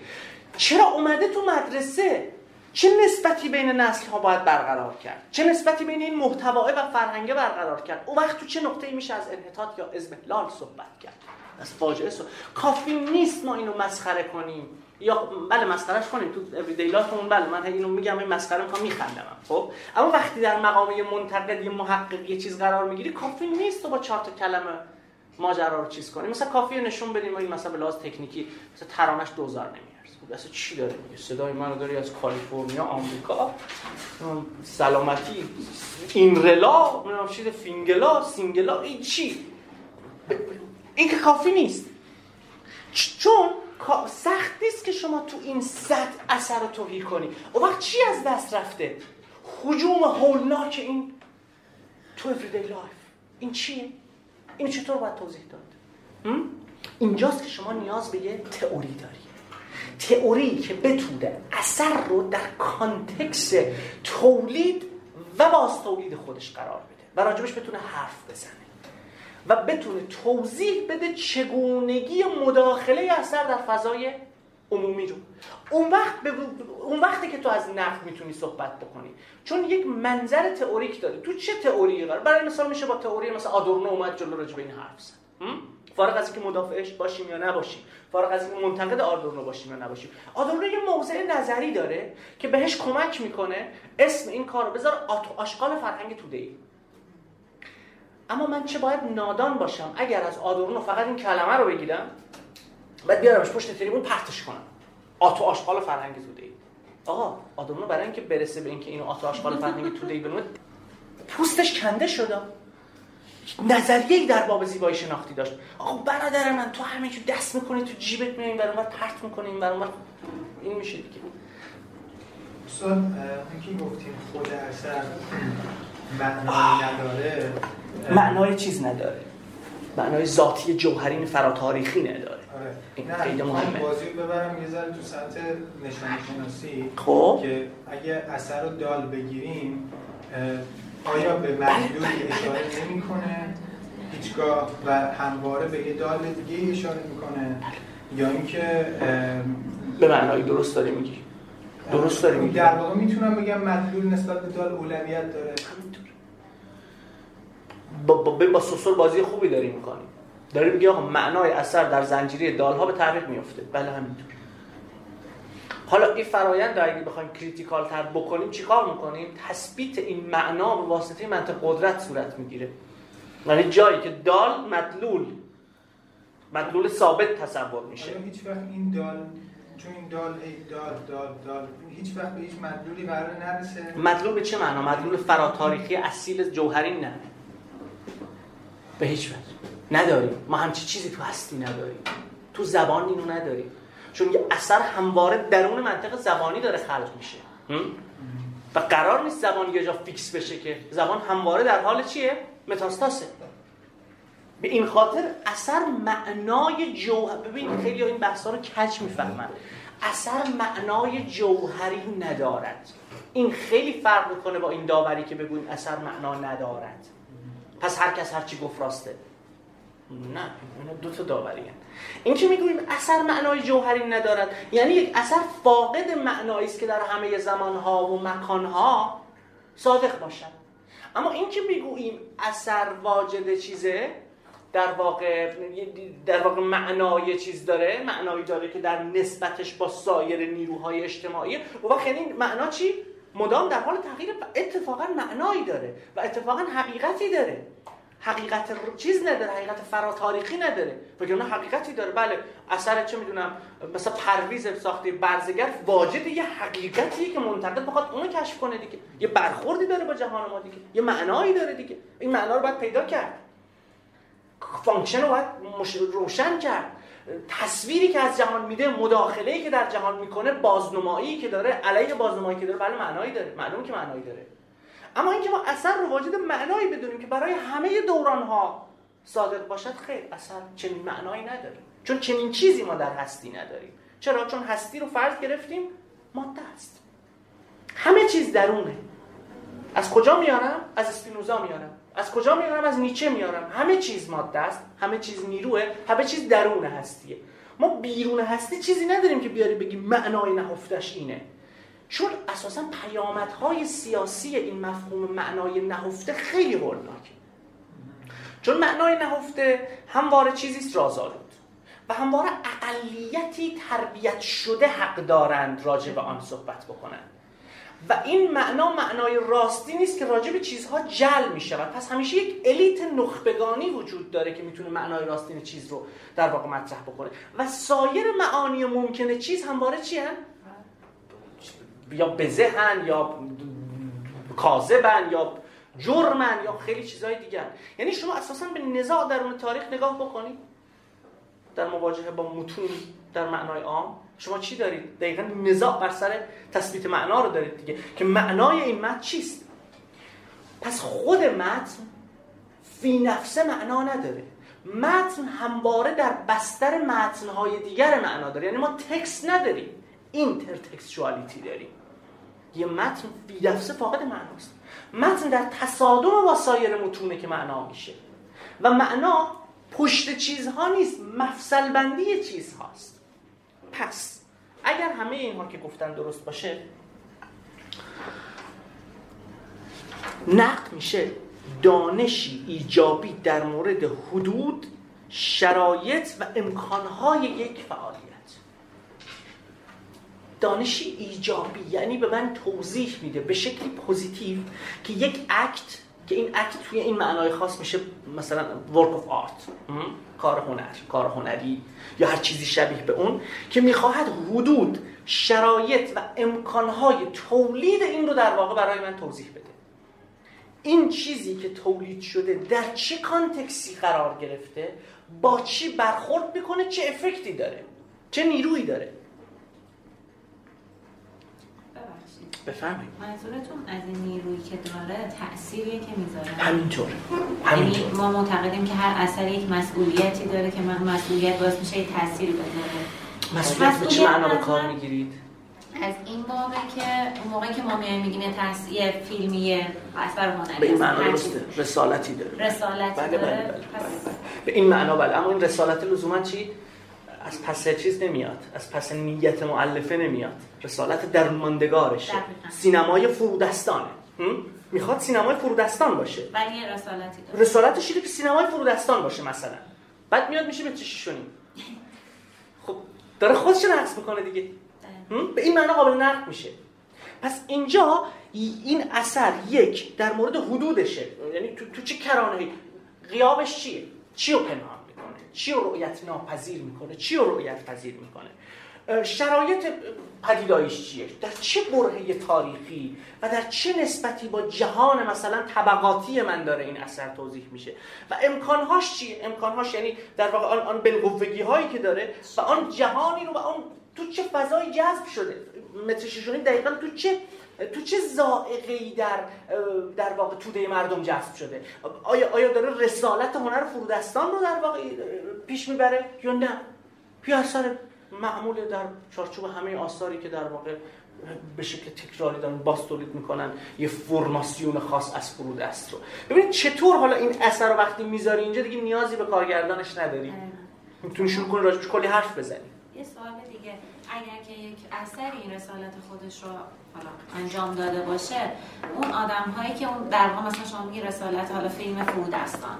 چرا اومده تو مدرسه؟ چه نسبتی بین نسل ها باید برقرار کرد؟ چه نسبتی بین این محتواه و فرهنگه برقرار کرد؟ اون وقت تو چه نقطه میشه از انحطاط یا ازمهلال صحبت کرد؟ از فاجعه صحبت. کافی نیست ما اینو مسخره کنیم. یا بله مسخرهش کنیم تو everyday life مون بله من اینو میگم این مسخره می‌کنم میخندم خب؟ اما وقتی در مقام یه منتقد یه محقق یه چیز قرار می‌گیری کافی نیست تو با چهار تا کلمه ماجرا رو چیز کنیم مثلا کافیه نشون بدیم این مثلا به لحاظ تکنیکی مثلا ترانش 2000 نمیارزه خب اصلا چی داره میگه صدای منو داری از کالیفرنیا آمریکا سلامتی این رلا چیز فینگلا سینگلا این چی؟ این که کافی نیست. چون سخت نیست که شما تو این صد اثر رو تهی کنی. و وقت چی از دست رفته؟ هجوم هولناک این تو everyday life این چیه این چطور باید توضیح داد؟ اینجاست که شما نیاز به یه تئوری داری تئوری که بتونه اثر رو در context تولید و باز تولید خودش قرار بده و راجبش بتونه حرف بزنه. و بتونه توضیح بده چگونگی مداخله اثر در فضای عمومی رو. اون وقت به اون وقتی که تو از نقد می‌تونی صحبت بکنی چون یک منظر تئوریک داره. تو چه تئوری قرار؟ برای مثال میشه با تئوری مثلا آدورنو اومد جلو راجع به این حرف زد. فارغ از اینکه مدافعش باشیم یا نباشیم. فارغ از اینکه منتقد آدورنو باشیم یا نباشیم. آدورنو یه موضع نظری داره که بهش کمک می‌کنه اسم این کارو بذار آشغال فرهنگ توده اما من چه باید نادان باشم اگر از آدورنو فقط این کلمه رو بگیرم؟ بعد بیارمش پشت تریبون پرتش کنم. آتو آشغال فرهنگ توده آقا آدورنو برای اینکه برسه به اینکه اینو آتو آشغال فرهنگ توده ای بنومه پوستش کنده شده. نظریه ای در باب زیبایی شناختی داشت. آقا برادر من تو همه دست می‌کنی تو جیبت میای برای اونور پرت می‌کنی این برای این میشه دیگه. استاد اینکه گفتیم خود اثر معنای نداره؟ معنای چیز نداره. معنای ذاتی جوهرین فراتاریخی نداره. آره. این خیلی مهمه. بازی ببرم یه ذره تو سطح نشان شناسی خب. که اگه اثر رو دال بگیریم آیا به مدلولی اشاره نمی‌کنه؟ هیچگاه. و همواره به یه دال دیگه اشاره می‌کنه؟ یا اینکه به معنای درست داره میگی. درست داره میگی. در واقع می‌تونم بگم مدلول نسبت به دال اولویت داره. با, با, با سوسور بازی خوبی داری می‌کنی داری میگی آقا معنای اثر در زنجیره دال ها به تعویق میفته بله همینطور. حالا این فرایند اگه بخوایم کریتیکال تر بکنیم چیکار می‌کنیم؟ تثبیت این معنا به واسطه منطق قدرت صورت می‌گیره. یعنی جایی که دال مدلول مدلول ثابت تصور میشه. هیچ وقت این دال چون این دال ای دال دال دال هیچ وقت به هیچ مدلولی قرار نرسه. مدلول به چه معنا؟ مدلول فراتاریخی اصیل جوهری نه. به هیچ وجه. نداریم ما همچی چیزی تو هستی نداریم. تو زبان اینو نداریم. چون یه اثر همواره درون منطق زبانی داره خلق میشه. و قرار نیست زبان یه جا فیکس بشه که زبان همواره در حال چیه؟ متاستاسه. به این خاطر اثر معنای جوهر ببین خیلی این بحثا رو کج می‌فهمن. اثر معنای جوهری ندارد. این خیلی فرق می‌کنه با این داوری که بگوییم اثر معنا ندارد. پس هر کس هر چی گفت راسته. نه اینا دو تا داوری این که می‌گوییم اثر معنای جوهری ندارد یعنی یک اثر فاقد معنایی است که در همه زمانها و مکانها صادق باشد. اما این که می‌گوییم اثر واجد چیزه در واقع در واقع معنای چیز داره معنایی داره که در نسبتش با سایر نیروهای اجتماعی و یعنی معنا چی؟ مدام در حال تغییر اتفاقا معنایی داره و اتفاقا حقیقتی داره. حقیقت چیز نداره حقیقت فراتاریخی نداره. وگرنه حقیقتی داره. بله اثر چه می‌دونم مثلا پرویز ساخته برزگر واجد یه حقیقتیه که منتقد بخواد اونو کشف کنه دیگه. یه برخوردی داره با جهان ما دیگه. یه معنایی داره دیگه. این معنا رو باید پیدا کرد. function رو باید روشن کرد. تصویری که از جهان میده مداخله‌ای که در جهان می‌کنه بازنمایی که داره علیه بازنمایی که داره بله معنایی داره. معلومه که معنایی داره. اما اینکه ما اثر رو واجد معنایی بدونیم که برای همه دوران ها صادق باشد خیر اثر چنین معنایی نداره چون چنین چیزی ما در هستی نداریم. چرا؟ چون هستی رو فرض گرفتیم ماده است. همه چیز درونه. از کجا میارم؟ از اسپینوزا میارم. از کجا میارم از نیچه میارم همه چیز ماده است همه چیز نیروه همه چیز درون هستیه. ما بیرون هستی چیزی نداریم که بیاری بگیم معنای نهفتش اینه. چون اساسا پیامدهای سیاسی این مفهوم معنای نهفته خیلی هولناکه. چون معنای نهفته همواره چیزی است رازآلود. و همواره اقلیتی تربیت شده حق دارند راجع به آن صحبت بکنند. و این معنا معنای راستی نیست که راجع به چیزها جل می شود پس همیشه یک الیت نخبگانی وجود داره که می‌تونه معنای راستین چیز رو در واقع مطرح بکنه. و سایر معانی ممکنه چیز همواره چی هن؟ یا بزهن یا کاذبن یا جرمن یا خیلی چیزهای دیگر یعنی شما اساسا به نزاع درون تاریخ نگاه بکنید. در مواجهه با متون در معنای عام. شما چی دارید؟ دقیقا نزاع بر سر تثبیت معنا رو دارید دیگه. که معنای این متن چیست؟ پس خود متن فی نفسه معنا نداره. متن همواره در بستر متنهای دیگر معنا داره. یعنی ما text نداریم. intertextuality داریم. یه متن فی نفسه فاقد معناست. متن در تصادم با سایر متونه که معنا میشه. و معنا پشت چیزها نیست مفصل بندی چیزهاست. پس اگر همه اینها که گفتن درست باشه نقد میشه دانشی ایجابی در مورد حدود شرایط و امکانهای یک فعالیت. دانشی ایجابی یعنی به من توضیح میده به شکلی پوزیتیو که یک اکت که این اکت توی این معنای خاص میشه مثلا work of art کار هنر کار هنری یا هر چیزی شبیه به اون که می‌خواهد حدود شرایط و امکانهای تولید این رو در واقع برای من توضیح بده. این چیزی که تولید شده در چه کانتکسی قرار گرفته با چی برخورد می‌کنه چه افکتی داره چه نیرویی داره؟ بفهمید منظورتون از این نیرویی که داره تأثیریه که می‌ذاره؟ همینطور. همینطور. یعنی ما معتقدیم که هر اثر یک مسئولیتی داره که من مسئولیت باعث میشه یه تأثیری بذاره. مسئولیت به چه معنا به کار می‌گیرید؟ از این بابه که اون موقعی که ما میایم میگیم تاثیر فیلمی اثر هنری به این معنا درسته. رسالتی داره. رسالتی بله داره. بله بله بله بله. به این معنا بله. اما این رسالت لزوما چی؟ از پس چیز نمیاد از پس نیت معلفه نمیاد. رسالت درماندگارشه. سینمای فرودستانه. می‌خواد سینمای فرودستان باشه. ولی یه رسالتی داره. رسالتش اینه که سینمای فرودستان باشه مثلا. بعد میاد میشه به چشیشونی خب داره خودش نقص می‌کنه دیگه. به این معنا قابل نقد میشه. پس اینجا این اثر یک در مورد حدودشه. یعنی تو, تو چه کرانه قیابش چیه؟ چی رو پنهان؟ می‌کنه. چی رو رؤیت ناپذیر می‌کنه؟ چی رو رؤیت پذیر می‌کنه؟ شرایط پدیدایش چیه؟ در چه برهه تاریخی و در چه نسبتی با جهان مثلا طبقاتی من داره این اثر توضیح میشه؟ و امکانهاش چیه امکانهاش یعنی در واقع آن آن هایی که داره و آن جهانی رو و آن تو چه فضایی جذب شده؟ متر دقیقا تو چه تو چه زائقه‌ای در در واقع توده مردم جذب شده؟ آیا آیا داره رسالت هنر فرودستان رو در واقع پیش می‌بره یا نه؟ یا اثر معمول در چارچوب همه آثاری که در واقع به شکل تکراری دارن باز تولید می‌کنن یه فرماسیون خاص از فرودست رو؟ ببینید چطور حالا این اثر رو وقتی می‌ذاری اینجا دیگه نیازی به کارگردانش نداری. می‌تونی شروع کنی راجبش کلی حرف بزنی. یه سوال دیگه. اگر که یک اثر این رسالت خودش رو انجام داده باشه اون آدم هایی که اون در واقع مثلا شما میگی رسالت حالا فیلم فرودستان.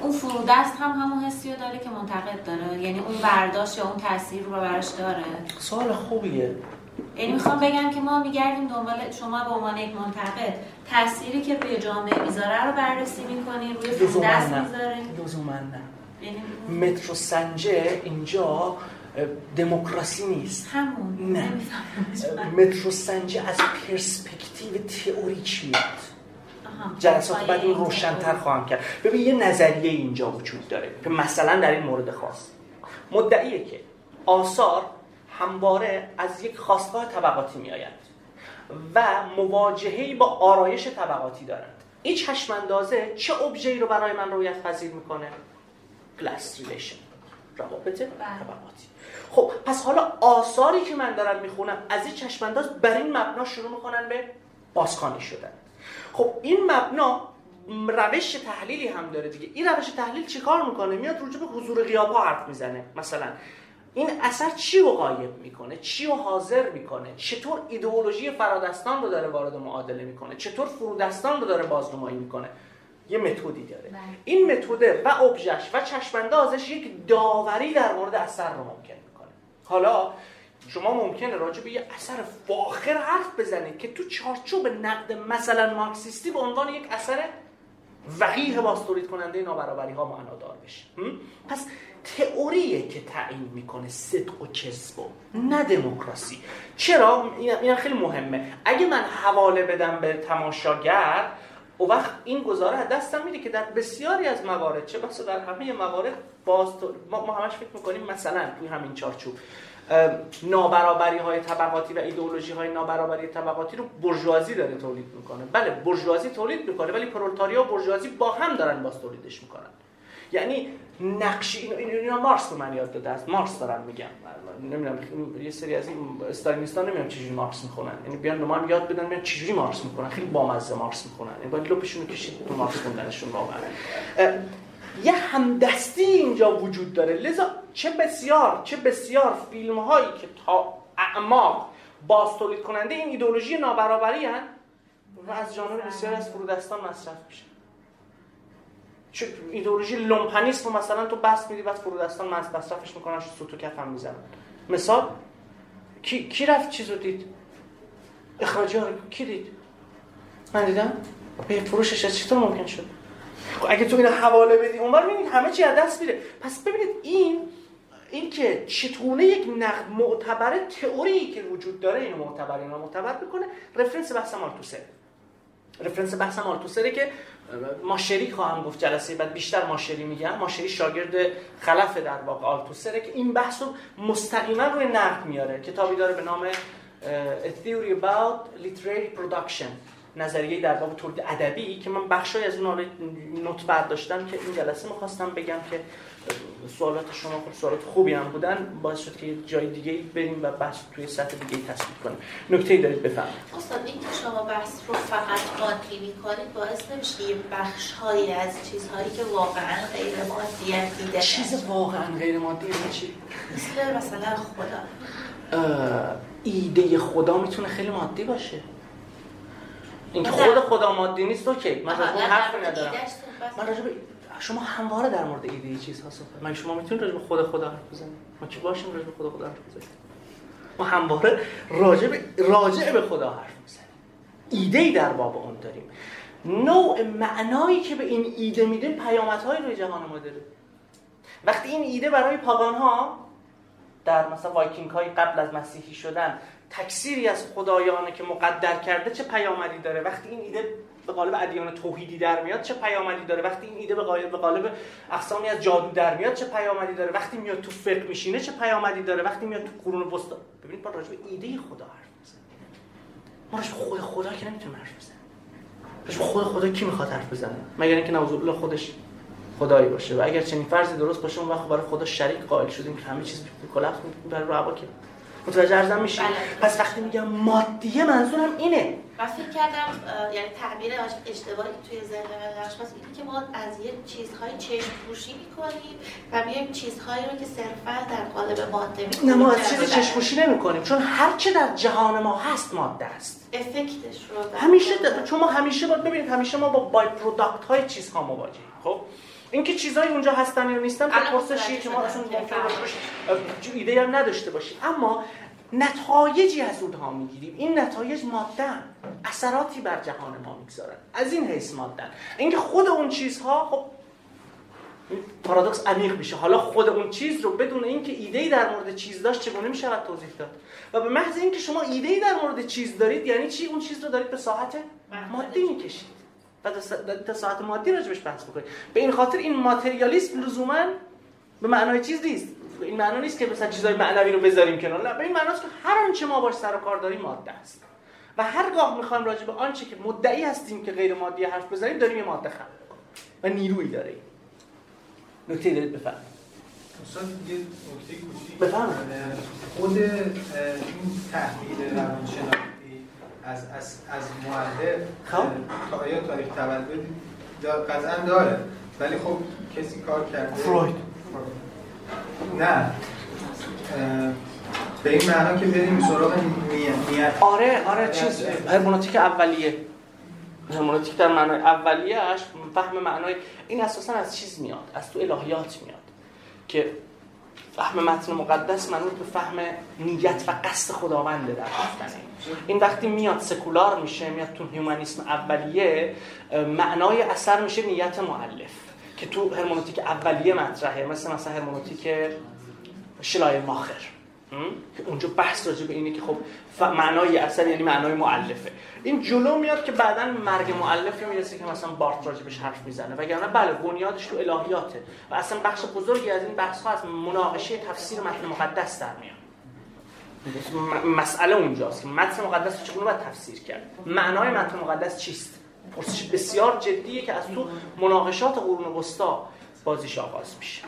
اون فرودست هم همون حسی رو داره که منتقد داره. یعنی اون برداشت یا اون تاثیر رو براش داره. سوال خوبیه. یعنی می‌خوام بگم که ما میگردیم دنبال شما به عنوان یک منتقد. تأثیری که روی جامعه می‌ذاره رو بررسی می‌کنین روی فرودست می‌ذارین لزوما نه. یعنی مترو سنجه اینجا دموکراسی نیست. همون نه. مترو سنجی از پرسپکتیو تئوریک میاد جلسات بعد این روشنتر خواهم کرد. ببین یه نظریه اینجا وجود داره. که مثلا در این مورد خاص. مدعیه که آثار همواره از یک خاستگاه طبقاتی میآیند و مواجههی با آرایش طبقاتی دارند. این چشماندازه چه ابژه‌ای رو برای من رویت پذیر می‌کنه؟ class relation روابط بله. طبقاتی. خب پس حالا آثاری که من دارم می‌خونم از این چشمانداز بر این مبنا شروع می‌کنن به بازخانی شدن. خب این مبنا روش تحلیلی هم داره دیگه. این روش تحلیل چیکار می‌کنه؟ میاد روجه به حضور غیاب حرف می‌زنه. مثلا این اثر چی رو غایب می‌کنه؟ چی رو حاضر می‌کنه؟ چطور ایدئولوژی فرادستان رو داره وارد معادله می‌کنه؟ چطور فرودستان رو داره بازنمایی می‌کنه؟ یه متدی داره. بله. این متد و ابژش و چشماندازش یک داوری در مورد اثر رو ممکن حالا شما ممکنه راجع به یه اثر فاخر حرف بزنید که تو چارچوب نقد مثلا مارکسیستی به عنوان یک اثر وقیه باز کننده نابرابری ها معنادار بشه. پس تئوریه که تعیین می‌کنه صدق و کسب و نه دموکراسی. چرا؟ این خیلی مهمه. اگه من حواله بدم به تماشاگر و وقت این گزاره دستم میره که در بسیاری از موارد چه بسا در همه موارد باز ما, ما همش فکر می‌کنیم مثلا توی همین چارچوب نابرابری های طبقاتی و ایدئولوژی های نابرابری طبقاتی رو برجوازی داره تولید می‌کنه. بله برجوازی تولید می‌کنه ولی پرولتاریا و برجوازی با هم دارن باز تولیدش می‌کنن. یعنی نقشی اینا مارکس به من یاد داده است. مارکس دارن میگم نمی‌دونم یه سری از این استالینیستان نمی‌دونم چجوری مارکس می‌خونن. یعنی بیان من یاد بدن میان چجوری مارکس می‌خونن. خیلی بامزه مارکس می‌خونن. یعنی باید لپشون کشید تو مارکس خوندنشون واقعا. یه همدستی اینجا وجود داره. لذا چه بسیار چه بسیار فیلم هایی که تا اعماق باز تولید کننده این ایدولوژی نابرابری هن و از جانب بسیاری از فرودستان مصرف میشه. ایدئولوژی لومپنیسم مثلا تو بس میدی بعد فرودستان مصرفش می‌کنن سوتو کف هم می‌زنن. مثال کی, کی رفت چیزو دید؟ اخراجی ها کی دید؟ من دیدم به فروشش از چطور ممکن شد. خب اگه تو اینو حواله بدی اونور می‌بینید همه چی از دست میره. پس ببینید این این که چطونه یک نقد معتبر تئوری که وجود داره اینو معتبر اینو معتبر می‌کنه رفرنس بحث مالتوسر رفرنس بحث مالتوسره که ماشری خواهم گفت جلسه بعد بیشتر ماشری میگم. ماشری شاگرد خلف در واقع آلتوسره که این بحث رو مستقیما روی نقد میاره. کتابی داره به نام A Theory About Literary Production. نظریه در باب تولید ادبی که من بخشای از اون نوت برداشتم که این جلسه می‌خواستم بگم که سوالات شما خب سوالات خوبی هم بودن باعث شد که جای دیگه بریم و بحث توی سطح دیگه تثبیت کنیم. نکته ای دارید بفهمید استاد این که شما بحث رو فقط مادی می‌کنید باعث نمیشه یه بخش هایی از چیزهایی که واقعا غیر مادی دیده چیز واقعا غیر مادی چی؟ مثل مثلا خدا. ایده خدا می‌تونه خیلی مادی باشه. اینکه خود خدا مادی نیست اوکی. من راجع حرف ندارم. من راجع شما همواره در مورد ایده چیزها صحبت من شما می‌تونید راجع به خود خدا حرف بزنید؟ ما چی باشیم راجع به خود خدا حرف بزنیم؟ ما همواره راجع به راجع به خدا حرف می‌زنیم. ایده ای در باب اون داریم. نوع معنایی که به این ایده میدیم پیامدهایی روی جهان ما داره. وقتی این ایده برای پاگان ها در مثلا وایکینگ های قبل از مسیحی شدن تکثیری از خدایانه که مقدر کرده چه پیامدی داره؟ وقتی این ایده به قالب ادیان توحیدی در میاد چه پیامدی داره؟ وقتی این ایده به قالب به قالب اقسامی از جادو در میاد چه پیامدی داره؟ وقتی میاد تو فقه میشینه چه پیامدی داره؟ وقتی میاد تو قرون وسطا ببینید با راجع به ایده خدا حرف می‌زنه. ما راجع خود خدا که نمی‌تونیم حرف بزنیم. راجع خود خدا کی می‌خواد حرف بزنه؟ مگر اینکه الله خودش خدایی باشه. و اگر چنین فرضی درست باشه اون وقت برای خدا شریک قائل شدیم که همه چیز کلاپس برای رو که متوجه ارزم میشی؟ بله. پس وقتی میگم مادیه منظورم اینه. من فکر کردم یعنی تعبیر اشتباهی توی ذهن من پس اینه که ما از یه چیزهای چشم پوشی می‌کنیم و میایم چیزهایی رو که صرفا در قالب ماده می‌کنیم. نه ما از چیز چشم پوشی نمی‌کنیم چون هر چه در جهان ما هست ماده است. افکتش رو همیشه چون ما همیشه باید ببینید همیشه ما با by-product های چیزها مواجهیم خب؟ اینکه چیزایی اونجا هستن یا نیستن تو پرسشی که ما اصلا ممکن ایده هم نداشته باشیم. اما نتایجی از اونها می‌گیریم. این نتایج مادی‌ان اثراتی بر جهان ما می‌گذارن. از این حیث مادی‌ان اینکه خود اون چیزها خب پارادوکس عمیق میشه. حالا خود اون چیز رو بدون اینکه ایده در مورد چیز داشت چگونه میشه توضیح داد؟ و به محض اینکه شما ایده در مورد چیز دارید یعنی چی؟ اون چیز رو دارید به ساحت مادی می‌کشید. و تا ساعت مادی راجبش بحث بکنید به این خاطر این ماتریالیسم لزوما به معنای چیز نیست. این معنا نیست که مثلا چیزای معنوی رو بذاریم کنار. نه به این معناست که هر آنچه ما باش سر و کار داریم ماده است. و هرگاه می‌خوایم راجع به آنچه که مدعی هستیم که غیر مادی حرف بزنیم داریم یه ماده خلق و نیرویی داره نکته دارید بفرمایید. یه نکته کوچیک. بفرمایید. خود این تحلیل روانشناختی از از از مؤلف خب. تا آیا تاریخ تولد قطعا داره. ولی خب کسی کار کرده فروید. نه. به این معنا که بریم سراغ نیت. آره آره چیز هرمونوتیک اولیه. هرمونوتیک در معنای اولیه‌اش فهم معنای این اساسا از چیز میاد از تو الهیات میاد. که فهم متن مقدس منوط به فهم نیت و قصد خداونده در گفتن این وقتی میاد سکولار میشه میاد تو هیومانیسم اولیه معنای اثر میشه نیت معلف که تو هرمونوتیک اولیه مطرحه مثل مثلا هرمونوتیک شلای ماخر. که اونجا بحث راجع به اینه که خب معنای اثر یعنی معنای معلفه این جلو میاد که بعدا مرگ معلفی می‌رسه که مثلا بارت راجبش حرف می‌زنه. وگرنه بله بنیادش تو الهیاته. و اصلا بخش بزرگی از این بحث ها از مناقشه تفسیر متن مقدس در میاد. مسئله اونجاست. که متن مقدس رو چگونه باید تفسیر کرد؟ معنای متن مقدس چیست؟ پرسش بسیار جدیه که از تو مناقشات قرون وسطا بازیش آغاز میشه.